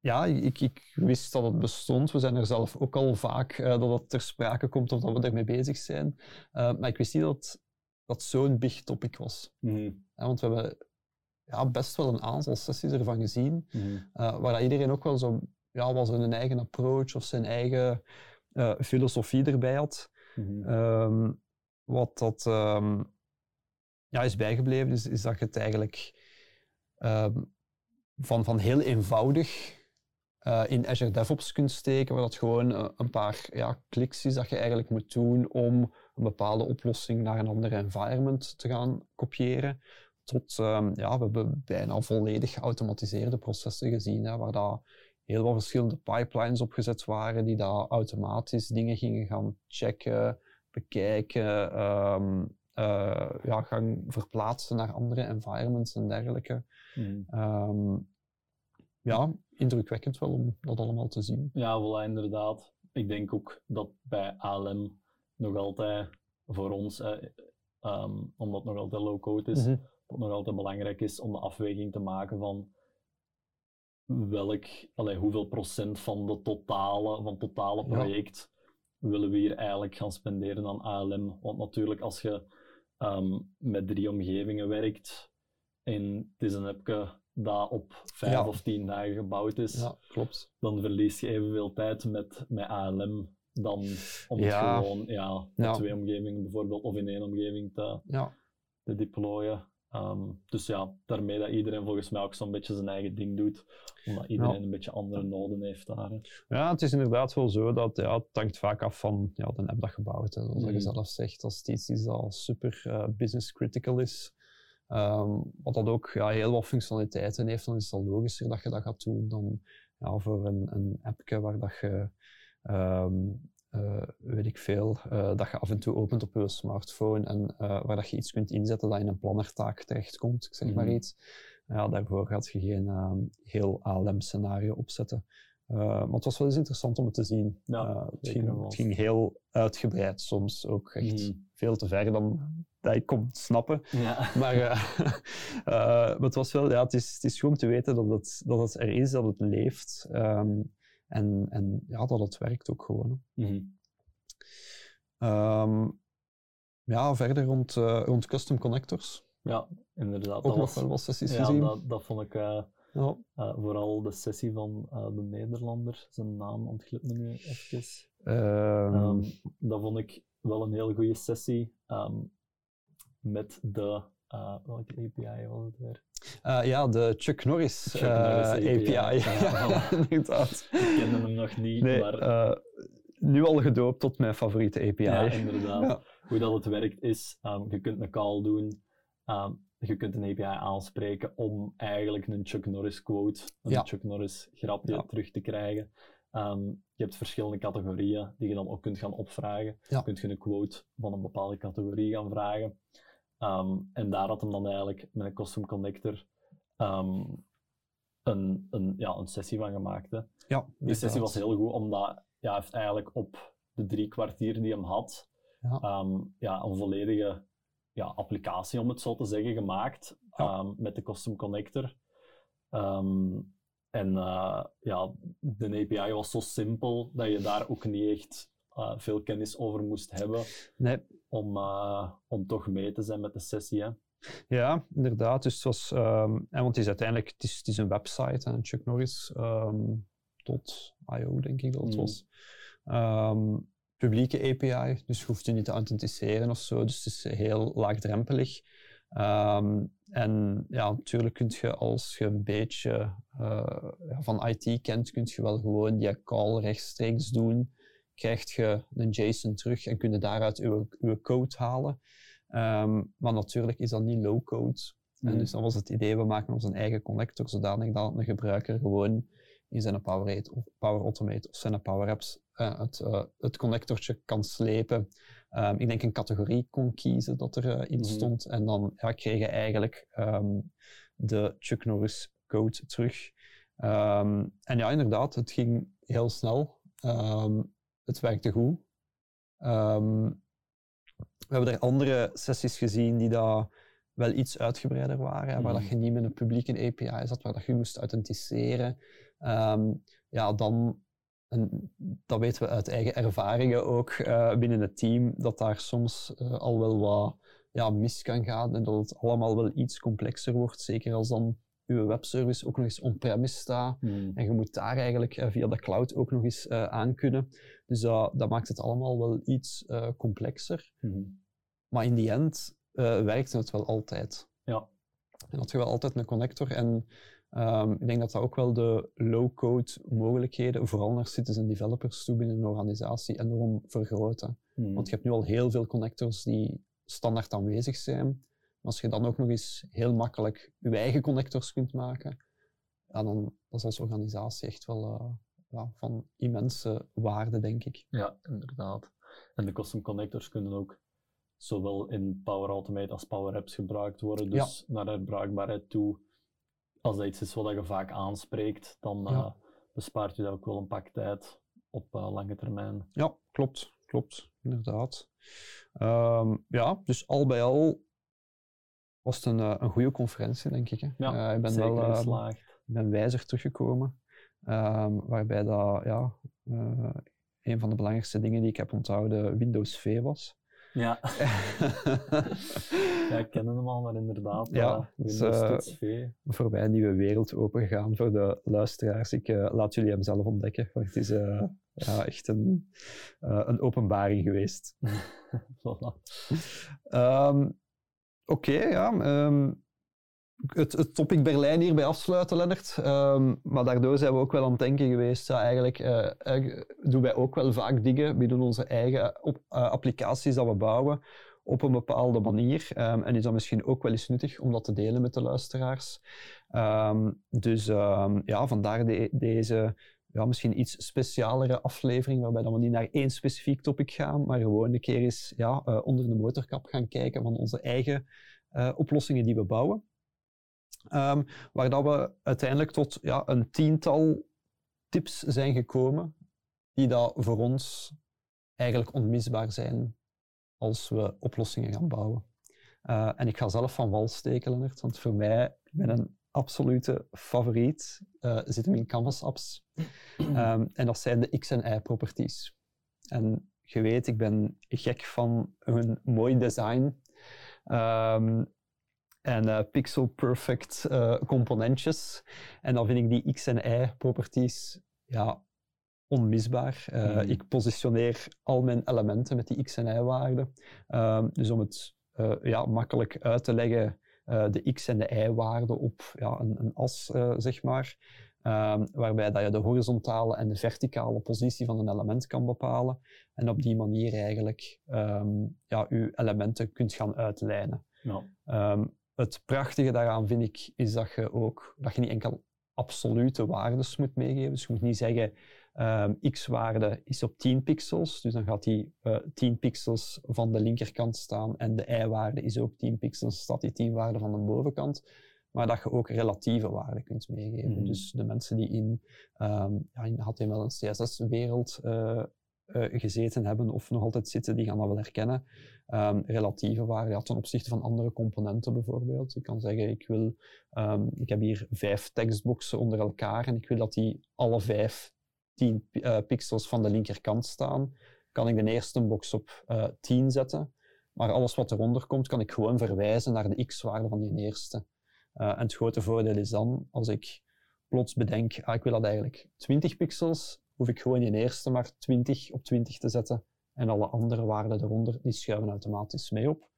ja, ik, ik wist dat het bestond. We zijn er zelf ook al vaak eh, dat het ter sprake komt of dat we ermee bezig zijn. Eh, maar ik wist niet dat dat zo'n big topic was. Mhm. Ja, want we hebben ja, best wel een aantal sessies ervan gezien, Mhm. eh, waar iedereen ook wel zo, ja, wel zijn eigen approach of zijn eigen eh, filosofie erbij had. Mhm. Ehm, wat dat ehm, ja, is bijgebleven, is, is dat je het eigenlijk ehm, van, van heel eenvoudig eh, in Azure DevOps kunt steken, waar dat gewoon een paar ja, kliks is dat je eigenlijk moet doen om een bepaalde oplossing naar een ander environment te gaan kopiëren. Tot, ehm, ja, we hebben bijna volledig geautomatiseerde processen gezien, hè, waar dat heel wat verschillende pipelines opgezet waren, die daar automatisch dingen gingen gaan checken, bekijken, ehm, eh, ja, gaan verplaatsen naar andere environments en dergelijke. Mhm. Ehm, ja, indrukwekkend wel om dat allemaal te zien. Ja, voilà, inderdaad. Ik denk ook dat bij ALM nog altijd voor ons, eh, omdat het nog altijd low-code is, Mhm. Dat nog altijd belangrijk is om de afweging te maken van welk, allee, hoeveel procent van de totale, van het totale Ja. project willen we hier eigenlijk gaan spenderen aan ALM. Want natuurlijk, als je ehm, met drie omgevingen werkt en het is een appje dat op vijf Ja. of tien dagen gebouwd is, Ja, klopt. dan verlies je evenveel tijd met, met ALM dan om het gewoon ja, Ja. twee omgevingen bijvoorbeeld of in één omgeving te deployen. Ehm, dus ja, daarmee dat iedereen volgens mij ook zo'n beetje zijn eigen ding doet, omdat iedereen Ja. een beetje andere noden heeft daar. hè. ja het is inderdaad wel zo dat ja, het hangt vaak af van ja, de app dat je bouwt. Hè. Zoals je Mhm. zelf zegt, als het iets is dat super eh, business critical is, ehm, wat dat ook ja, heel wat functionaliteiten heeft, dan is het al logischer dat je dat gaat doen dan ja, voor een, een appje waar dat je, ehm, eh, weet ik veel, eh, dat je af en toe opent op je smartphone en eh, waar dat je iets kunt inzetten dat in een plannertaak terechtkomt, ik zeg maar Mhm. iets. Ja, daarvoor gaat je geen ehm, heel ALM-scenario opzetten. Maar het was wel eens interessant om het te zien. Ja, het, ging, het ging heel uitgebreid soms, ook echt Mhm. veel te ver dan dat ik kon snappen. Ja. *laughs* Maar, maar het was wel, ja, het is, het is goed om te weten dat het, dat het er is, dat het leeft. ehm, en, en ja, dat het werkt ook gewoon. Mhm. Ehm, ja, verder rond, eh, rond custom connectors. ja, inderdaad. Ook dat nog was, wel wat sessies ja, gezien. dat, dat vond ik eh, Ja. eh, vooral de sessie van de Nederlander, zijn naam ontglipt me nu even. Ehm, Ehm, dat vond ik wel een heel goede sessie met de. welke API was het weer? Eh, ja, de Chuck Norris, Chuck eh, Norris API. API, ja. *laughs* ja, inderdaad. Ik kende hem nog niet, Nee, maar eh, nu al gedoopt tot mijn favoriete API. ja, *laughs* inderdaad. Hoe dat het werkt is, ehm, je kunt een call doen, ehm, je kunt een API aanspreken om eigenlijk een Chuck Norris quote, een. Chuck Norris grapje terug te krijgen. Ehm, je hebt verschillende categorieën die je dan ook kunt gaan opvragen. Ja. Je kunt je een quote van een bepaalde categorie gaan vragen. Ehm, en daar had hem dan eigenlijk met een custom connector ehm, een, een, ja, een sessie van gemaakt. Hè. Ja, Die sessie was heel goed, omdat ja, hij heeft eigenlijk op de drie kwartier die hem had, Ja. ehm, ja, een volledige ja, applicatie, om het zo te zeggen, gemaakt Ja. met de custom connector. En uh, ja, de API was zo simpel dat je daar ook niet echt uh, veel kennis over moest hebben nee. om, uh, om toch mee te zijn met de sessie. Hè? Ja, inderdaad. Dus het was, um, en want het is uiteindelijk het is, het is een website, en Chuck Norris um, tot IO, denk ik dat het mm. was. Um, publieke API, dus je hoeft je niet te authenticeren of zo. Dus het is heel laagdrempelig. Um, en ja, natuurlijk kun je als je een beetje uh, van IT kent, kun je wel gewoon die call rechtstreeks doen. Krijg je een JSON terug en kun je daaruit je code halen. Um, maar natuurlijk is dat niet low-code. Mm. En dus dat was het idee, we maken onze eigen connector zodanig dat een gebruiker gewoon in zijn Power, of Power Automate of zijn Power Apps uh, het, uh, het connectortje kan slepen. Um, ik denk een categorie kon kiezen dat erin uh, in stond. En dan ja, kreeg je eigenlijk um, de Chuck Norris code terug. Um, en ja, inderdaad, het ging heel snel. Het werkte goed. we hebben er andere sessies gezien die daar wel iets uitgebreider waren, mm waar dat je niet met een publieke API zat, waar dat je moest authenticeren. ja, dan en dat weten we uit eigen ervaringen ook uh, binnen het team, dat daar soms uh, al wel wat ja, mis kan gaan en dat het allemaal wel iets complexer wordt. Zeker als dan uw webservice ook nog eens on-premise staat mm. en je moet daar eigenlijk uh, via de cloud ook nog eens aan kunnen. Dus dat maakt het allemaal wel iets complexer. Mm. Maar in die end werkt het wel altijd. Ja. En had je wel altijd een connector en Um, ik denk dat dat ook wel de low-code mogelijkheden, vooral naar citizen developers toe binnen een organisatie, enorm vergroten. Hmm. Want je hebt nu al heel veel connectors die standaard aanwezig zijn. Als je dan ook nog eens heel makkelijk je eigen connectors kunt maken, ja, dan dat is als organisatie echt wel uh, ja, van immense waarde, denk ik. Ja, inderdaad. En de custom connectors kunnen ook zowel in Power Automate als Power Apps gebruikt worden. Dus naar herbruikbaarheid toe als dat iets is wat je vaak aanspreekt, dan ja. uh, bespaart je dat ook wel een pak tijd op uh, lange termijn. Ja, klopt. Klopt, inderdaad. Um, ja, dus al bij al was het een, uh, een goede conferentie, denk ik. Hè. Ja, ik ben zeker wel geslaagd. Ik ben wijzer teruggekomen. Um, waarbij dat, ja, een van de belangrijkste dingen die ik heb onthouden Windows V was. Ja. *laughs* ja, ik ken hem al, maar inderdaad. Ja, dus, uh, voor mij een nieuwe wereld opengegaan voor de luisteraars. Ik uh, laat jullie hem zelf ontdekken, want het is ja, echt een, een openbaring geweest. *laughs* voilà. um, Oké, ja. Um, het, het topic Berlijn hierbij afsluiten, Lennart. Um, maar daardoor zijn we ook wel aan het denken geweest. Ja, eigenlijk uh, doen wij ook wel vaak dingen binnen onze eigen op, uh, applicaties dat we bouwen op een bepaalde manier. Um, en is dat misschien ook wel eens nuttig om dat te delen met de luisteraars. Dus ja, vandaar de, deze ja, misschien iets specialere aflevering, waarbij dan we niet naar één specifiek topic gaan, maar gewoon een keer eens ja, uh, onder de motorkap gaan kijken van onze eigen oplossingen die we bouwen. Um, waar dat we uiteindelijk tot ja, een tiental tips zijn gekomen die dat voor ons eigenlijk onmisbaar zijn als we oplossingen gaan bouwen. Uh, en ik ga zelf van wal steken, want voor mij ben een absolute favoriet uh, zit hem in Canvas apps. Um, en dat zijn de X en Y properties. En je weet, ik ben gek van een mooi design. Um, en uh, pixel perfect uh, componentjes. En dan vind ik die X en Y properties ja, onmisbaar. Uh, mm. Ik positioneer al mijn elementen met die X en Y waarden. Um, dus om het ja, makkelijk uit te leggen, de X en de Y waarden op ja, een, een as, zeg maar. Um, waarbij dat je de horizontale en de verticale positie van een element kan bepalen. En op die manier eigenlijk um, ja, je elementen kunt gaan uitlijnen. Ja. Um, het prachtige daaraan vind ik, is dat je ook dat je niet enkel absolute waarden moet meegeven. Dus je moet niet zeggen um, x-waarde is op 10 pixels, dus dan gaat die uh, eh, 10 pixels van de linkerkant staan en de y-waarde is ook 10 pixels, staat die 10 waarde van de bovenkant. Maar dat je ook relatieve waarden kunt meegeven. Mm. Dus de mensen die in, um, ja, in HTML en CSS-wereld uh, eh, gezeten hebben of nog altijd zitten, die gaan dat wel herkennen. Ehm, relatieve waarde ja, ten opzichte van andere componenten bijvoorbeeld. Ik kan zeggen, ik, wil, ik heb hier vijf tekstboxen onder elkaar en ik wil dat die alle vijf 10 uh, pixels van de linkerkant staan. Kan ik de eerste box op uh, 10 zetten, maar alles wat eronder komt, kan ik gewoon verwijzen naar de x-waarde van die eerste. Uh, en het grote voordeel is dan, als ik plots bedenk, ah, ik wil dat eigenlijk 20 pixels, hoef ik gewoon die eerste maar 20 op 20 te zetten en alle andere waarden eronder, die schuiven automatisch mee op.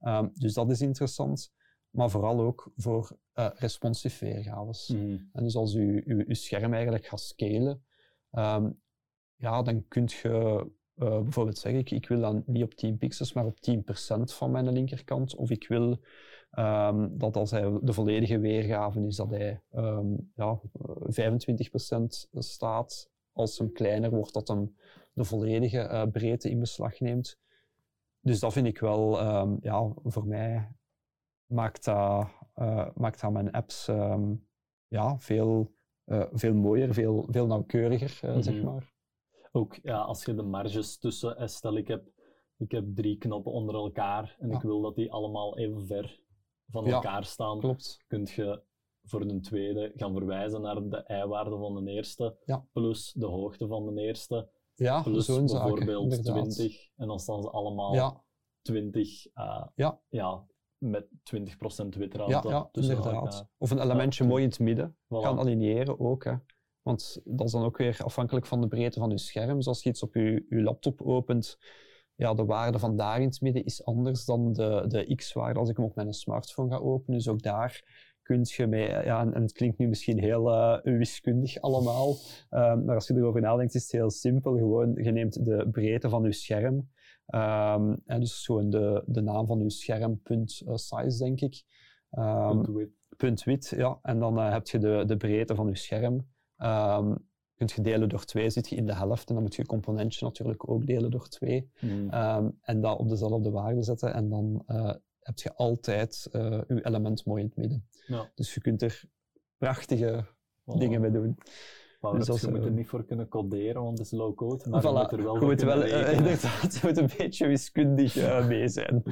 Um, dus dat is interessant. Maar vooral ook voor uh, responsive weergaves. Mm. En dus als u uw scherm eigenlijk gaat scalen, um, ja, dan kun je uh, bijvoorbeeld zeggen, ik, wil dan niet op 10 pixels, maar op 10% van mijn linkerkant. Of ik wil um, dat als hij de volledige weergave is, dat hij um, ja, 25% staat. Als hem kleiner wordt, dat hem de volledige uh, breedte in beslag neemt. Dus dat vind ik wel, ja, voor mij maakt dat, uh, maakt dat mijn apps ja, veel, uh, veel mooier, veel, veel nauwkeuriger, mm -hmm. zeg maar. Ook ja, als je de marges tussen, stel ik heb, ik heb drie knoppen onder elkaar en ja. ik wil dat die allemaal even ver van elkaar ja, staan, klopt. kun je voor een tweede gaan verwijzen naar de i-waarde van de eerste, ja. plus de hoogte van de eerste, ja, plus bijvoorbeeld zaken, 20. En dan staan ze allemaal Ja. 20 uh, Ja. Met 20% witrand. Ja, ja tussen inderdaad. Of een elementje mooi in het midden Voilà. gaan aligneren ook. Hè. Want dat is dan ook weer afhankelijk van de breedte van je scherm. Dus als je iets op je, je laptop opent, ja, de waarde van daar in het midden is anders dan de, de x-waarde als ik hem op mijn smartphone ga openen. Dus ook daar kun je mee, ja, en, en het klinkt nu misschien heel uh, wiskundig allemaal, um, maar als je erover nadenkt is het heel simpel. Gewoon, je neemt de breedte van je scherm, um, en dus gewoon de, de naam van je scherm, punt uh, size denk ik. Um, Punt wit, ja. En dan uh, heb je de, de breedte van je scherm. Um, kunt je delen door 2, zit je in de helft. En dan moet je je componentje natuurlijk ook delen door 2. Mm. Um, en dat op dezelfde waarde zetten. En dan uh, heb je altijd je element mooi in het midden. Ja. Dus je kunt er prachtige dingen mee doen. Maar Dus dus als, je moet er eh, niet voor kunnen coderen, want het is low-code. Maar je Voilà, moet er wel je moet wel, eh, inderdaad, je moet een beetje wiskundig uh, mee zijn.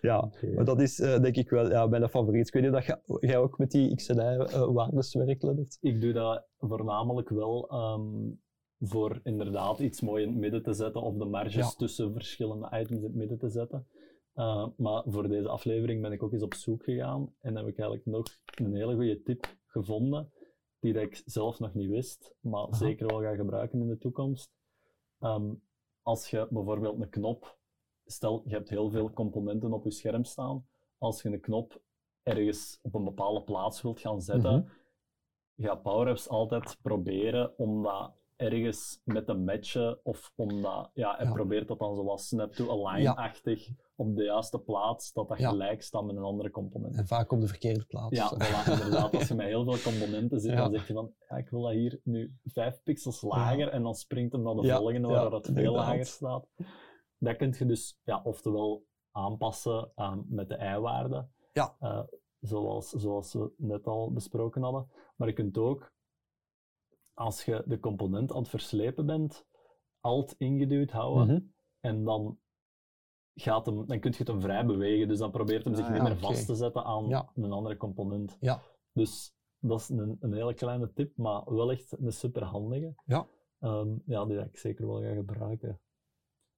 Ja, maar dat is uh, denk ik wel ja, mijn favoriet. Ik weet niet dat jij- jij ook met die XNI-waardes werkt. Ik doe dat voornamelijk wel ehm, voor inderdaad iets mooi in het midden te zetten of de marges Ja. tussen verschillende items in het midden te zetten. Uh, maar voor deze aflevering ben ik ook eens op zoek gegaan en heb ik eigenlijk nog een hele goede tip gevonden die dat ik zelf nog niet wist, maar Aha. zeker wel ga gebruiken in de toekomst. Ehm, als je bijvoorbeeld een knop, stel je hebt heel veel componenten op je scherm staan, als je een knop ergens op een bepaalde plaats wilt gaan zetten, Mhm. gaat PowerApps altijd proberen om dat ergens met te matchen of om dat, ja, Ja. probeert dat dan zoals snap-to-align-achtig op de juiste plaats, dat dat Ja. gelijk staat met een andere component. En vaak op de verkeerde plaats. Ja, voilà, inderdaad. Als je met heel veel componenten zit, Ja. dan zeg je van, ja, ik wil dat hier nu vijf pixels lager en dan springt hem naar de volgende waar dat veel inderdaad. lager staat. Dat kun je dus ja, oftewel aanpassen aan met de i-waarde, Ja. eh, zoals, zoals we net al besproken hadden. Maar je kunt ook, als je de component aan het verslepen bent, alt ingeduwd houden Mhm. en dan, gaat hem, dan kun je het hem vrij bewegen. Dus dan probeert hem zich Ah, niet meer vast te zetten aan Ja. een andere component. Ja. Dus dat is een, een hele kleine tip, maar wel echt een super handige. Ja. Ehm, ja, die ik zeker wel ga gebruiken.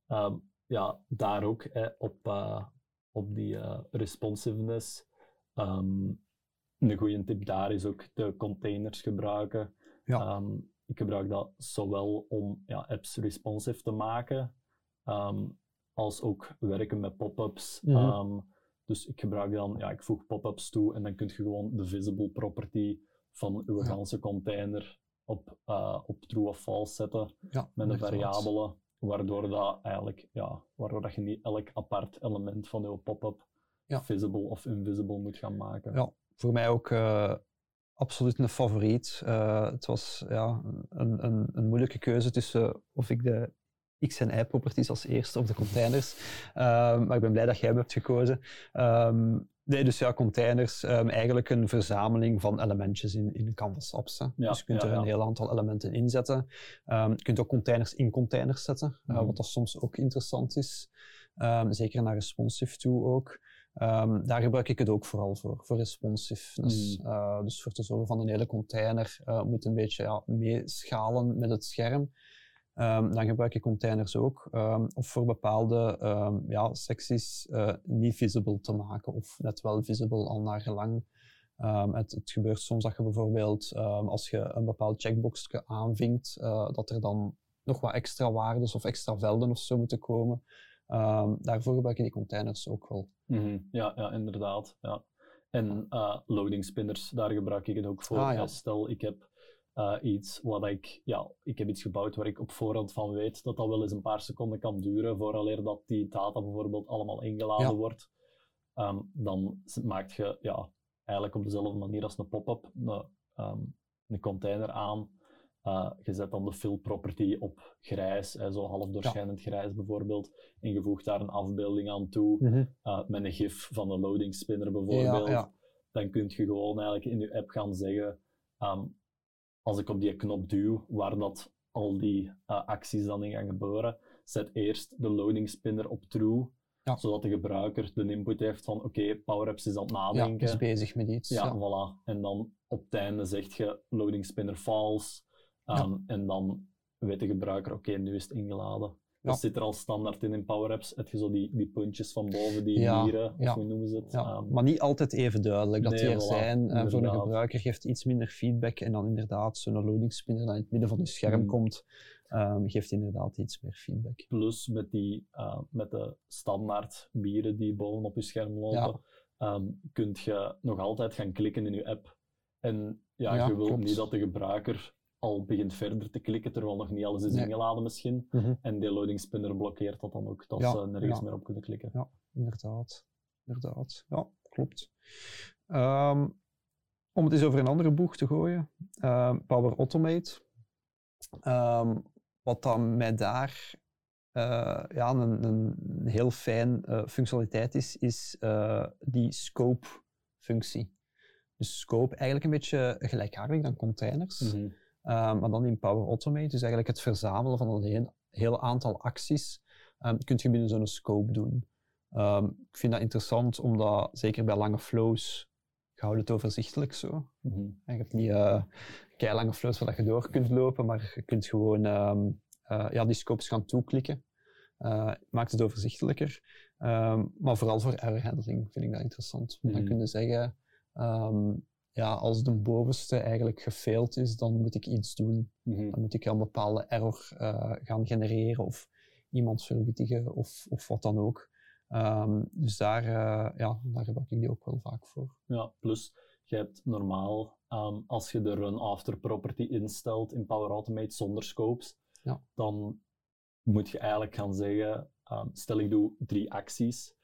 Ehm, ja, daar ook hè, op, eh, op die eh, responsiveness. ehm, een goede tip daar is ook de containers gebruiken. Ja. Ik gebruik dat zowel om ja, apps responsive te maken, als ook werken met pop-ups. Mhm. Ehm, dus ik gebruik dan, ja, ik voeg pop-ups toe en dan kun je gewoon de visible property van uw Ja. ganse container op, eh, op true of false zetten Ja, met een inderdaad. variabele, waardoor dat eigenlijk, ja, waardoor dat je niet elk apart element van je pop-up Ja. visible of invisible moet gaan maken. Ja, voor mij ook eh, absoluut een favoriet. Eh, het was ja, een, een, een moeilijke keuze tussen of ik de X en Y properties als eerste of de containers. Ehm, maar ik ben blij dat jij hem hebt gekozen. Ehm, Nee, dus ja, containers, um, eigenlijk een verzameling van elementjes in, in Canvas apps. Hè. Ja, dus je kunt ja, er een heel aantal elementen in zetten. Ehm, je kunt ook containers in containers zetten, eh, Mhm. wat dat soms ook interessant is. Ehm, zeker naar responsive toe ook. Ehm, daar gebruik ik het ook vooral voor, voor responsiveness. Mhm. Eh, dus voor te zorgen van een hele container eh, moet een beetje ja, meeschalen met het scherm. Ehm, dan gebruik ik containers ook. ehm, of voor bepaalde ehm, ja, secties eh, niet visible te maken. Of net wel visible al naar gelang. Het, het gebeurt soms dat je bijvoorbeeld, als je een bepaald checkbox aanvinkt, eh, dat er dan nog wat extra waardes of extra velden of zo moeten komen. Daarvoor gebruik ik die containers ook wel. Mhm. Ja, ja, inderdaad. Ja. En eh, loading spinners, daar gebruik ik het ook voor. Ah, ja. Stel, ik heb eh, iets wat ik, ja, ik heb iets gebouwd waar ik op voorhand van weet dat dat wel eens een paar seconden kan duren vooraleer dat die data bijvoorbeeld allemaal ingeladen Ja. wordt. Ehm, dan maak je ja, eigenlijk op dezelfde manier als een pop-up een, ehm, een container aan. Eh, je zet dan de fill property op grijs, hè, zo half doorschijnend grijs bijvoorbeeld. En je voegt daar een afbeelding aan toe uh, met een gif van een loading spinner bijvoorbeeld, Ja, ja. dan kun je gewoon eigenlijk in je app gaan zeggen, ehm, als ik op die knop duw, waar dat al die uh, acties dan in gaan gebeuren, zet eerst de loading spinner op true, Ja. zodat de gebruiker de input heeft van oké, PowerApps is aan het Ja, nadenken. is bezig met iets. Ja, Ja. voilà. En dan op het einde zeg je loading spinner false. ehm, En dan weet de gebruiker, oké, nu is het ingeladen. Dat zit er al standaard in in PowerApps. Heb je zo die, die puntjes van boven, die Ja, mieren, of hoe noemen ze het? Ehm, maar niet altijd even duidelijk dat nee, die er voilà, zijn. Voor de inderdaad. gebruiker geeft iets minder feedback en dan inderdaad zo'n loading spinner dat in het midden van je scherm Mm. komt, ehm, geeft inderdaad iets meer feedback. plus met, die, eh, met de standaard mieren die bovenop je scherm lopen, ehm, kunt je nog altijd gaan klikken in je app. En ja, Ja, je wilt klopt. niet dat de gebruiker al begint verder te klikken, terwijl nog niet alles is Nee. ingeladen misschien. Mhm. En die loading spinner blokkeert dat dan ook, dat Ja, ze nergens ja. meer op kunnen klikken. Ja, inderdaad. Inderdaad. Ja, klopt. Ehm, om het eens over een andere boeg te gooien. ehm, Power Automate. Ehm, wat dan mij daar eh, ja, een, een, heel fijn eh, functionaliteit is, is eh, die scope-functie. Dus scope eigenlijk een beetje gelijkaardig dan containers. Mhm. Uh, maar dan in Power Automate, dus eigenlijk het verzamelen van een heel, heel aantal acties, um, kun je binnen zo'n scope doen. Um, ik vind dat interessant, omdat zeker bij lange flows, je houdt het overzichtelijk zo. Mhm. Je hebt niet uh, lange flows waar je door kunt lopen, maar je kunt gewoon uh, ja, die scopes gaan toeklikken. Uh, maakt het overzichtelijker. Um, maar vooral voor error handling vind ik dat interessant. Mhm. Dan kun je zeggen, um, ja, als de bovenste eigenlijk gefaild is, dan moet ik iets doen. Mhm. Dan moet ik een bepaalde error uh, gaan genereren of iemand verwittigen of, of wat dan ook. Um, dus daar, uh, ja, daar gebruik ik die ook wel vaak voor. Ja, plus je hebt normaal, um, als je de run after property instelt in Power Automate zonder scopes, ja. dan moet je eigenlijk gaan zeggen, um, stel ik doe drie acties,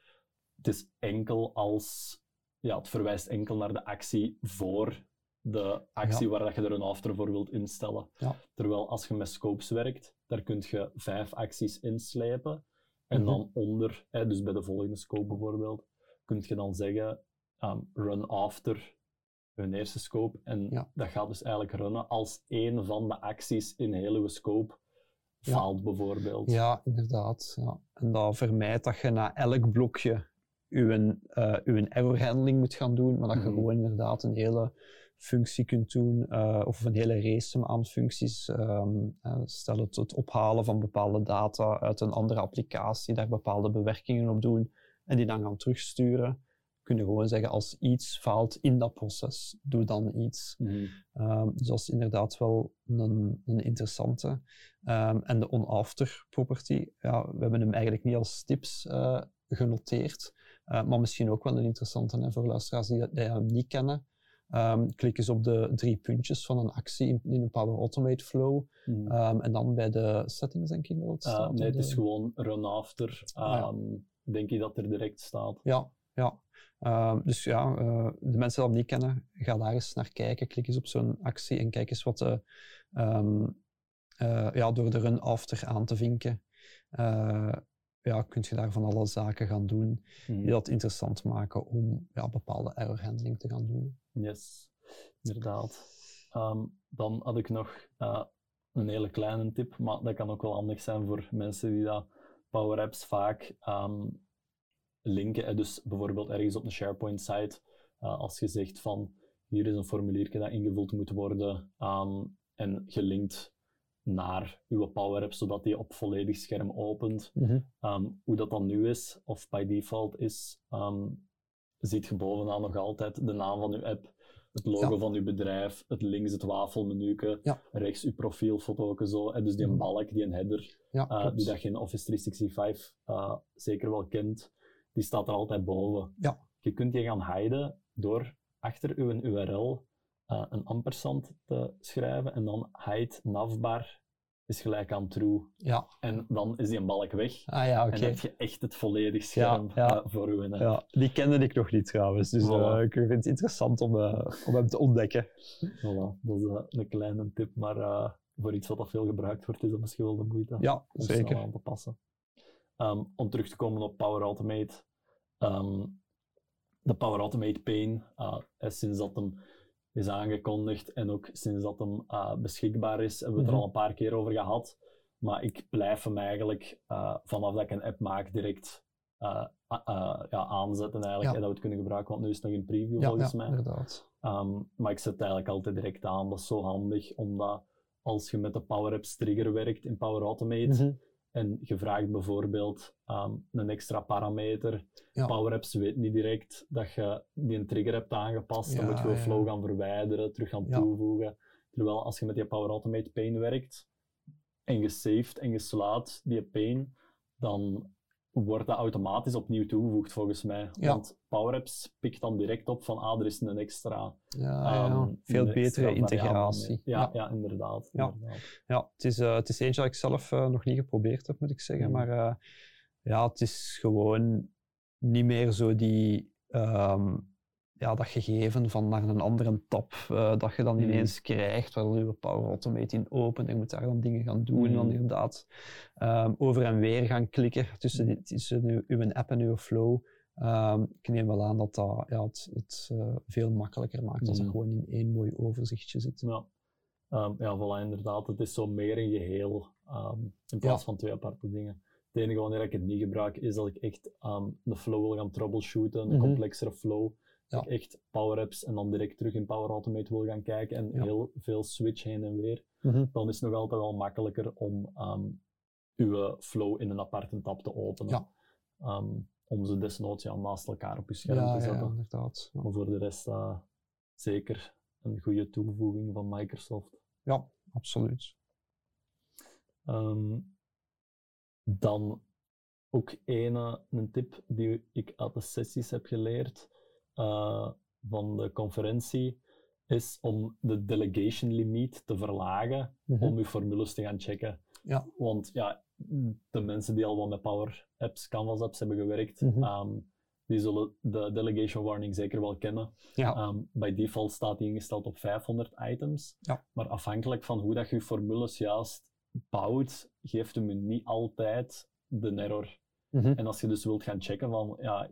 het is enkel als, ja, het verwijst enkel naar de actie voor de actie Ja. waar dat je de run after voor wilt instellen. Ja. Terwijl als je met scopes werkt, daar kun je vijf acties inslepen. En Mhm. dan onder, hè, dus bij de volgende scope bijvoorbeeld, kun je dan zeggen um, run after hun eerste scope. En Ja. dat gaat dus eigenlijk runnen als één van de acties in heel uw scope Ja. faalt bijvoorbeeld. Ja, inderdaad. Ja. En dat vermijdt dat je na elk blokje uw, uh, uw error handling moet gaan doen, maar dat je Mhm. gewoon inderdaad een hele functie kunt doen, uh, of een hele race aan functies. Um, uh, stel het, het ophalen van bepaalde data uit een andere applicatie, daar bepaalde bewerkingen op doen en die dan gaan terugsturen. Kun je gewoon zeggen, als iets faalt in dat proces, doe dan iets. Um, dus dat is inderdaad wel een, een interessante. Um, en de on-after property, ja, we hebben hem eigenlijk niet als tips uh, genoteerd, uh, maar misschien ook wel een interessante hè, voor luisteraars die, dat, die hem niet kennen. Um, klik eens op de drie puntjes van een actie in, in een Power Automate flow. Mhm. Um, en dan bij de settings, denk ik dat het Uh, staat. nee, het is gewoon run after. Ah, ja. Denk je dat er direct staat? Ja, ja. Um, dus ja, uh, de mensen die dat niet kennen, ga daar eens naar kijken. Klik eens op zo'n actie en kijk eens wat de, um, uh, ja, door de run after aan te vinken. Ja, kun je daar van alle zaken gaan doen Mhm. die dat interessant maken om ja, bepaalde error handling te gaan doen. Yes, inderdaad. Ehm, dan had ik nog eh, een hele kleine tip, maar dat kan ook wel handig zijn voor mensen die dat Power Apps vaak ehm, linken. Dus bijvoorbeeld ergens op een SharePoint-site, eh, als je zegt van hier is een formuliertje dat ingevuld moet worden ehm, en gelinkt naar uw Power App, zodat die op volledig scherm opent. Ehm, hoe dat dan nu is, of by default is, ehm, ziet je bovenaan nog altijd de naam van uw app, het logo Ja. van uw bedrijf, het links het wafelmenuke, Ja. rechts uw profielfoto zo, en dus die Mhm. balk, die een header, Ja, eh, die dat je in Office 365 eh, zeker wel kent, die staat er altijd boven. Ja. Je kunt die gaan hiden door achter uw URL eh, een ampersand te schrijven en dan hide navbar is gelijk aan true. Ja, En dan is die een balk weg. ah ja. En dan heb je echt het volledig scherm Ja, ja. eh, voor u. Ja, die kende ik nog niet trouwens, dus Voilà. eh, ik vind het interessant om, om hem te ontdekken. Voilà, dat is een kleine tip, maar voor iets wat dat veel gebruikt wordt, is dat misschien wel de moeite Ja, om zeker. aan te passen. Ehm, om terug te komen op Power Automate. ehm, de Power Automate Pane, sinds dat hem is aangekondigd en ook sinds dat hem eh, beschikbaar is, hebben we het er Mhm. al een paar keer over gehad. Maar ik blijf hem eigenlijk eh, vanaf dat ik een app maak direct eh, ja, aanzetten eigenlijk, Ja. en dat we het kunnen gebruiken, want nu is het nog in preview Ja, volgens ja mij. inderdaad. Ehm, maar ik zet het eigenlijk altijd direct aan. Dat is zo handig, omdat als je met de Power Apps trigger werkt in Power Automate Mhm. En je vraagt bijvoorbeeld een extra parameter, Ja. Power Apps weet niet direct dat je die een trigger hebt aangepast. dan moet je een flow gaan verwijderen, terug gaan toevoegen. Terwijl als je met die Power Automate pane werkt en je saved en je slaat die pane, dan wordt dat automatisch opnieuw toegevoegd volgens mij. Ja. Want Power Apps pikt dan direct op van ah, er is een extra Ja, ja. Ehm, Veel een betere integratie. Ja, Ja. inderdaad. Ja. inderdaad. Ja, het is, eh, het is eentje dat ik zelf eh, nog niet geprobeerd heb, moet ik zeggen. Mhm. Maar eh, ja, het is gewoon niet meer zo die, ehm, ja, dat gegeven van naar een andere tab eh, dat je dan Mhm. ineens krijgt, waar je Power Automate in opent en je moet daar dan dingen gaan doen. En dan Mhm. inderdaad ehm, over en weer gaan klikken tussen, die, tussen uw, uw app en uw flow. Ehm, ik neem wel aan dat dat ja, het, het eh, veel makkelijker maakt als het Mhm. gewoon in één mooi overzichtje zit. Ja. Ehm, ja, voilà, inderdaad. Het is zo meer een geheel in plaats van twee aparte dingen. Het enige wanneer ik het niet gebruik, is dat ik echt de flow wil gaan troubleshooten, een Mhm. complexere flow. Ja. Echt Power Apps en dan direct terug in Power Automate wil gaan kijken en Ja. heel veel switch heen en weer. Mhm. Dan is het nog altijd wel makkelijker om ehm, uw flow in een aparte tab te openen. Ja. Ehm, om ze desnoods ja, naast elkaar op je scherm te zetten. ja, inderdaad. Maar voor de rest uh, zeker een goede toevoeging van Microsoft. Ja, absoluut. Um, dan ook ene, een tip die ik uit de sessies heb geleerd uh, van de conferentie, is om de delegation limiet te verlagen mm -hmm. om je formules te gaan checken. Ja. Want ja, de mensen die al wel met Power Apps, Canvas apps hebben gewerkt, Mhm. mm -hmm. um, die zullen de delegation warning zeker wel kennen. Ja. Um, bij default staat die ingesteld op 500 items. Ja. Maar afhankelijk van hoe dat je formules juist bouwt, geeft hem u niet altijd de error. Mm -hmm. En als je dus wilt gaan checken van, ja,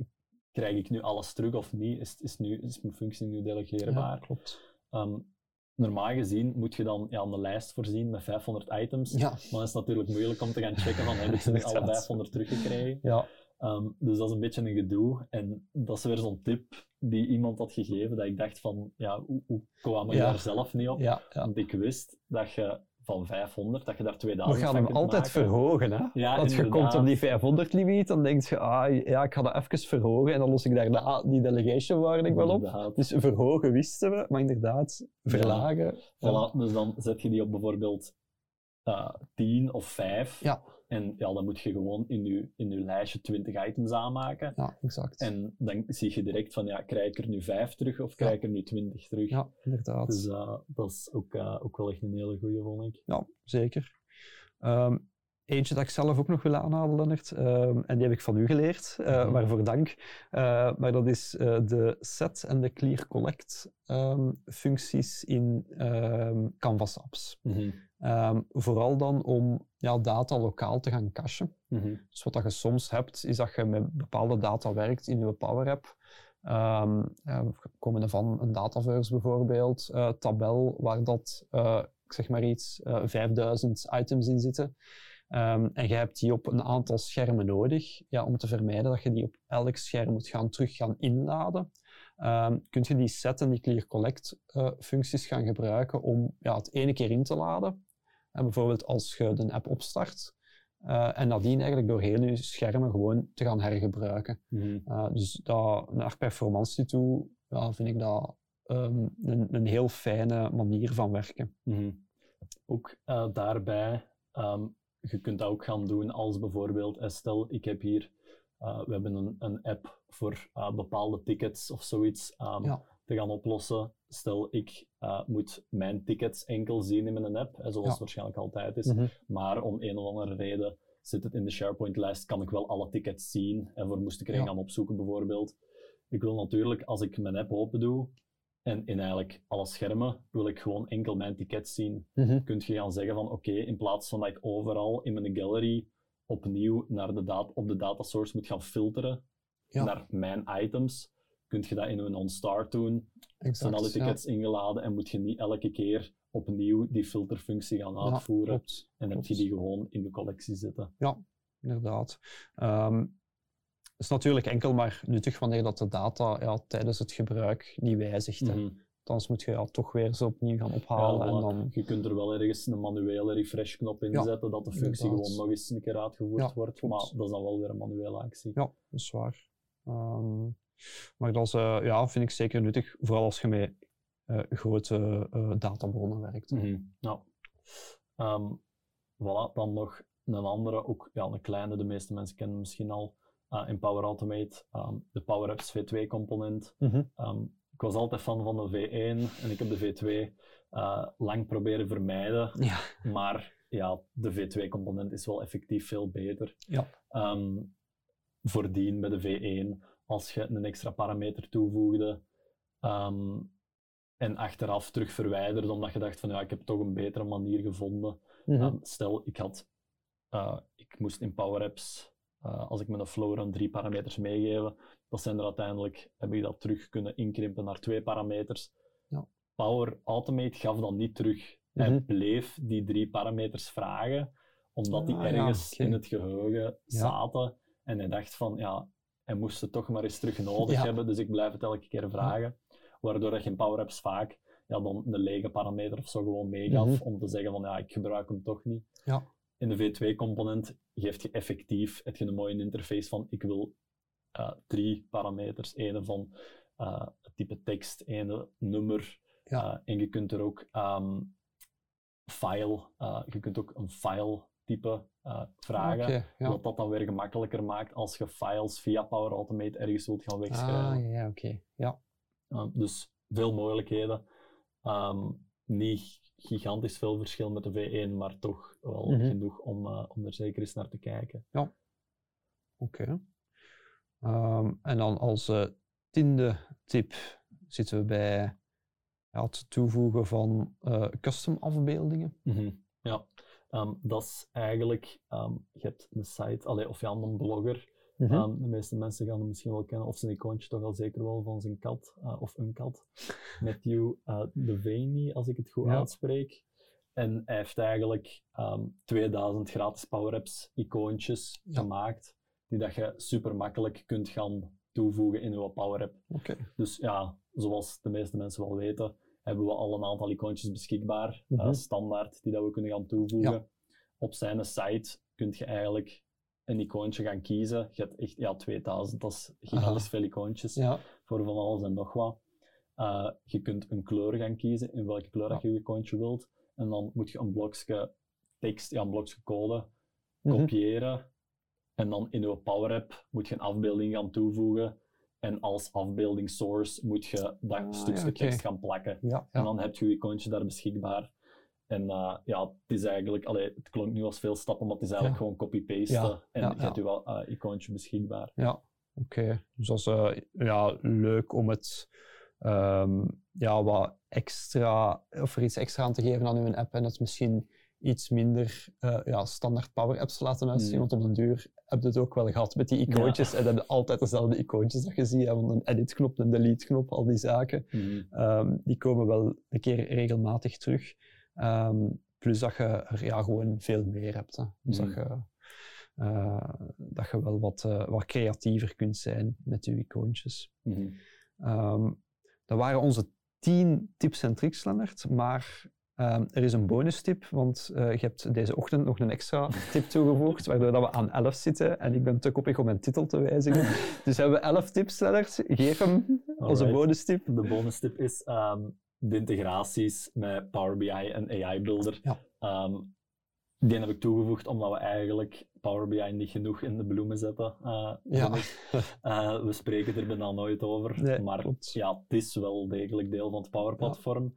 krijg ik nu alles terug of niet? Is, is, nu, is mijn functie nu delegeerbaar? Ja, klopt. Um, normaal gezien moet je dan ja, een lijst voorzien met 500 items. Ja. Maar dan is het natuurlijk moeilijk om te gaan checken van, heb ik ze *laughs* alle 500 teruggekregen? Ja. Um, dus dat is een beetje een gedoe. En dat is weer zo'n tip die iemand had gegeven, dat ik dacht van, ja, hoe, hoe kwam ik Ja. daar zelf niet op? Ja, ja. Want ik wist dat je van 500, dat je daar 2000 We gaan hem altijd maken. verhogen. Hè? Ja, Want je komt op die 500 limiet, dan denk je, ah, ja, ik ga dat even verhogen en dan los ik daar de, die delegation warning wel op. Dus verhogen wisten we, maar inderdaad, verlagen. Voilà, dus dan zet je die op bijvoorbeeld uh, 10 of 5. Ja. En ja, dan moet je gewoon in je, in je lijstje 20 items aanmaken. Ja, exact. En dan zie je direct van, ja, krijg ik er nu 5 terug of krijg ik er nu 20 terug? Ja, inderdaad. Dus uh, dat is ook, uh, ook wel echt een hele goede, vond ik. Ja, zeker. Um, eentje dat ik zelf ook nog wil aanhalen, Lennart, um, en die heb ik van u geleerd, uh, Mhm. waarvoor dank. Uh, maar dat is de set en de clear collect um, functies in Canvas apps. Mhm. Ehm, vooral dan om ja, data lokaal te gaan cachen. Mhm. Dus wat dat je soms hebt, is dat je met bepaalde data werkt in je Power App. Ehm eh, komende van een Dataverse bijvoorbeeld, eh, tabel waar dat, eh, ik zeg maar iets, eh 5000 items in zitten. Ehm, en je hebt die op een aantal schermen nodig, ja, om te vermijden dat je die op elk scherm moet gaan terug gaan inladen. Ehm kun je die set en die clear collect eh, functies gaan gebruiken om ja, het ene keer in te laden. En bijvoorbeeld als je de app opstart, eh, en nadien eigenlijk door heel je schermen gewoon te gaan hergebruiken. Mhm. Uh, dus dat, naar performantie toe ja, vind ik dat um, een, een heel fijne manier van werken. Mhm. Ook daarbij, um, je kunt dat ook gaan doen als bijvoorbeeld, eh, stel ik heb hier, uh, we hebben een, een app voor bepaalde tickets of zoiets um, Ja. te gaan oplossen. Stel ik moet mijn tickets enkel zien in mijn app, hè, zoals Ja. het waarschijnlijk altijd is. Mhm. Maar om een of andere reden zit het in de SharePoint-lijst, kan ik wel alle tickets zien. En voor moest ik er een Ja. gaan opzoeken bijvoorbeeld. Ik wil natuurlijk, als ik mijn app open doe, en in eigenlijk alle schermen, wil ik gewoon enkel mijn tickets zien. Mhm. Kun je gaan zeggen van, oké, in plaats van dat ik overal in mijn gallery opnieuw naar de op de data source moet gaan filteren Ja. naar mijn items, kun je dat in een on-start doen. Exact, Zijn alle ja. tickets ingeladen en moet je niet elke keer opnieuw die filterfunctie gaan Ja, uitvoeren. klopt. En heb je die gewoon in de collectie zitten. Ja, inderdaad. Ehm, is natuurlijk enkel maar nuttig wanneer dat de data ja, tijdens het gebruik niet wijzigt. Mhm. Anders moet je ja, toch weer ze opnieuw gaan ophalen. Ja, en dan, Je kunt er wel ergens een manuele refresh-knop in zetten, dat de functie inderdaad. gewoon nog eens een keer uitgevoerd wordt. klopt. Maar dat is dan wel weer een manuele actie. ja, dat is waar. Ehm, maar dat is, eh, ja, vind ik zeker nuttig, vooral als je met eh, grote eh, databronnen werkt. Ja. Ehm, voilà, dan nog een andere, ook ja, een kleine, de meeste mensen kennen misschien al, eh, in Power Automate, ehm, de Power Apps V2-component. Mhm. Ehm, ik was altijd fan van de V1 en ik heb de V2 eh, lang proberen vermijden. Ja. Maar ja, de V2-component is wel effectief veel beter. Ja. Ehm, voordien bij de V1, als je een extra parameter toevoegde en achteraf terug verwijderde, omdat je dacht van ja, ik heb toch een betere manier gevonden. Mhm. Stel, ik, had, eh, ik moest in Power Apps, eh, als ik met een flow run drie parameters meegeven, dat zijn er uiteindelijk, heb ik dat terug kunnen inkrimpen naar twee parameters. Ja. Power Automate gaf dat niet terug. Hij Mhm. bleef die drie parameters vragen, omdat die Ah, ja, ergens in het geheugen zaten. En hij dacht van, ja, hij moest het toch maar eens terug nodig hebben, dus ik blijf het elke keer vragen. Waardoor dat je in Power Apps vaak ja, dan een lege parameter of zo gewoon meegaf, Mhm. om te zeggen van, ja, ik gebruik hem toch niet. Ja. In de V2-component geeft je effectief heb je een mooie interface van, ik wil eh, drie parameters. Ene van eh, het type tekst, ene nummer. Ja. eh, en je kunt er ook ehm, file, je kunt ook een file type vragen. Ja. Wat dat dan weer gemakkelijker maakt als je files via Power Automate ergens wilt gaan Ah, wegschrijven. ja, ja, oké. Ja. Uh, dus veel mogelijkheden. Ehm, niet gigantisch veel verschil met de V1, maar toch wel Mhm. genoeg om, eh, om er zeker eens naar te kijken. Oké. Ehm, en dan als eh, tiende tip zitten we bij ja, het toevoegen van eh, custom afbeeldingen. Mhm, Ja, Ehm, dat is eigenlijk, ehm, je hebt een site, allee, of ja, een blogger. Mhm. De meeste mensen gaan hem misschien wel kennen, of zijn icoontje toch al zeker wel van zijn kat, eh, of een kat. Matthew uh, Devaney, als ik het goed Ja. uitspreek. En hij heeft eigenlijk ehm, 2000 gratis Power-Apps icoontjes Ja. gemaakt, die dat je super makkelijk kunt gaan toevoegen in je Power-App. Oké. Dus ja, zoals de meeste mensen wel weten, hebben we al een aantal icoontjes beschikbaar, eh, Mhm. standaard, die dat we kunnen gaan toevoegen. Ja. Op zijn site kun je eigenlijk een icoontje gaan kiezen. Je hebt echt ja, 2000, dat is gigantisch Aha. veel icoontjes Ja. voor van alles en nog wat. Eh, je kunt een kleur gaan kiezen, in welke kleur dat je je icoontje wilt. En dan moet je een blokje tekst, ja, een blokje code Mhm. kopiëren. En dan in je Power App moet je een afbeelding gaan toevoegen. En als afbeelding source moet je dat Ah, stukje tekst gaan plakken. Ja, En dan heb je je icoontje daar beschikbaar. En eh, ja, het is eigenlijk, allee, het klonk nu als veel stappen, maar het is eigenlijk Ja. gewoon copy-pasten. Ja, En ja, je hebt wel, eh, icoontje beschikbaar. Ja, oké. Dus dat is eh, ja, leuk om het ehm, ja, wat extra, of er iets extra aan te geven aan uw app en het misschien iets minder eh, ja, standaard Power Apps te laten uitzien. Mm. Want op den duur heb je het ook wel gehad met die icoontjes. En dan heb je altijd dezelfde icoontjes dat je ziet. van Een edit-knop, een delete-knop, al die zaken. Mhm. Ehm, die komen wel een keer regelmatig terug. Ehm, plus dat je er ja, gewoon veel meer hebt. Hè. Dus dat, Mhm. je, eh, dat je wel wat, eh, wat creatiever kunt zijn met je icoontjes. Mhm. Ehm, dat waren onze 10 tips en tricks, Lennart. Maar ehm, er is een bonus tip, want eh, je hebt deze ochtend nog een extra *laughs* tip toegevoegd, waardoor dat we aan 11 zitten. En ik ben te koppig om mijn titel te wijzigen. *laughs* dus hebben we 11 tips, Lennart. Geef hem onze Alright. bonus tip. De bonus tip is de integraties met Power BI en AI Builder. Ja. Ehm, die heb ik toegevoegd omdat we eigenlijk Power BI niet genoeg in de bloemen zetten. eh, Ja. *laughs* Eh, we spreken er bijna nooit over. Nee, maar klopt. ja, het is wel degelijk deel van het Power Platform.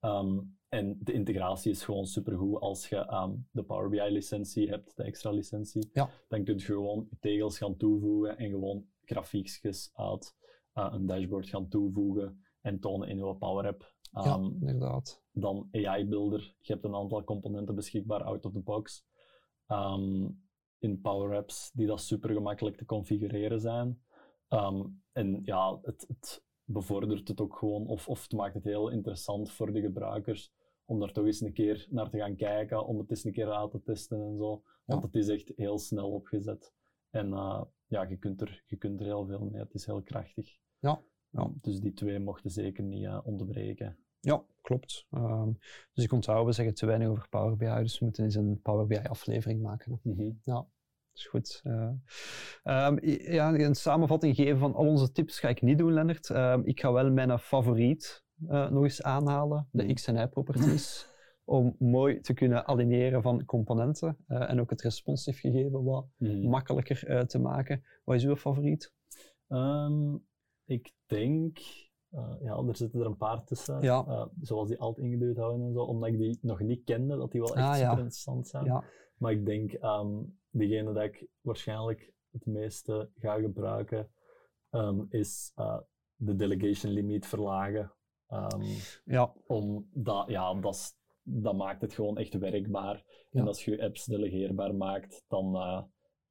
Ehm, en de integratie is gewoon supergoed als je ehm, de Power BI licentie hebt, de extra licentie. Ja. Dan kun je gewoon je tegels gaan toevoegen en gewoon grafiekjes uit eh, een dashboard gaan toevoegen en tonen in je Power App. Ja, Ehm, inderdaad. dan AI Builder. Je hebt een aantal componenten beschikbaar out of the box. Ehm, in Power Apps die dat super gemakkelijk te configureren zijn. Ehm, en ja, het, het bevordert het ook gewoon, of, of het maakt het heel interessant voor de gebruikers om daar toch eens een keer naar te gaan kijken, om het eens een keer uit te testen en zo. Want Ja. het is echt heel snel opgezet. En eh, ja, je kunt, er, je kunt er heel veel mee. Het is heel krachtig. Ja, ja. Dus die twee mochten zeker niet eh, onderbreken. Ja, klopt. Ehm, dus ik onthoud, we zeggen te weinig over Power BI, dus we moeten eens een Power BI aflevering maken. Mhm. Dat is goed. Eh, ehm, ja, een samenvatting geven van al onze tips ga ik niet doen, Lennart. Ehm, ik ga wel mijn favoriet eh, nog eens aanhalen, de Mhm. XNI-properties, *laughs* om mooi te kunnen aligneren van componenten en ook het responsive gegeven wat Mhm. makkelijker te maken. Wat is uw favoriet? Ik denk, eh, ja, er zitten er een paar tussen, Ja. eh, zoals die alt ingeduwd houden en zo, omdat ik die nog niet kende, dat die wel echt Ah, ja. super interessant zijn. Ja, Maar ik denk, ehm degene dat ik waarschijnlijk het meeste ga gebruiken, ehm, is eh, de delegation limiet verlagen. Ehm, ja, omdat, ja, dat, dat maakt het gewoon echt werkbaar. En als je je apps delegeerbaar maakt, dan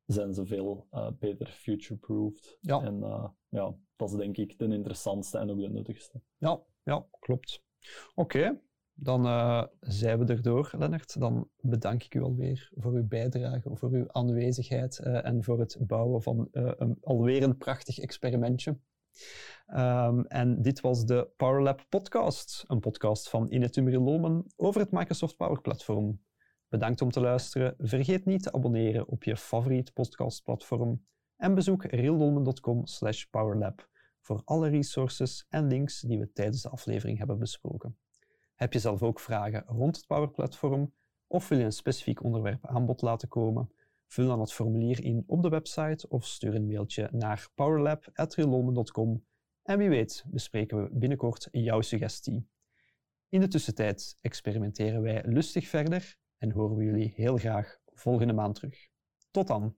zijn ze veel beter future-proofed. Ja. En ja, dat is denk ik de interessantste en ook de nuttigste. ja, ja klopt. Oké, dan eh, zijn we erdoor, Lennart. Dan bedank ik u alweer voor uw bijdrage, voor uw aanwezigheid eh, en voor het bouwen van eh, een, alweer een prachtig experimentje. Ehm, en dit was de PowerLab podcast, een podcast van Inetum Lolmen over het Microsoft Power Platform. Bedankt om te luisteren. Vergeet niet te abonneren op je favoriet podcastplatform en bezoek realdolmen.com slash powerlab voor alle resources en links die we tijdens de aflevering hebben besproken. Heb je zelf ook vragen rond het Power Platform of wil je een specifiek onderwerp aan bod laten komen? Vul dan het formulier in op de website of stuur een mailtje naar powerlab.realdolmen.com en wie weet bespreken we binnenkort jouw suggestie. In de tussentijd experimenteren wij lustig verder en horen we jullie heel graag volgende maand terug. Tot dan!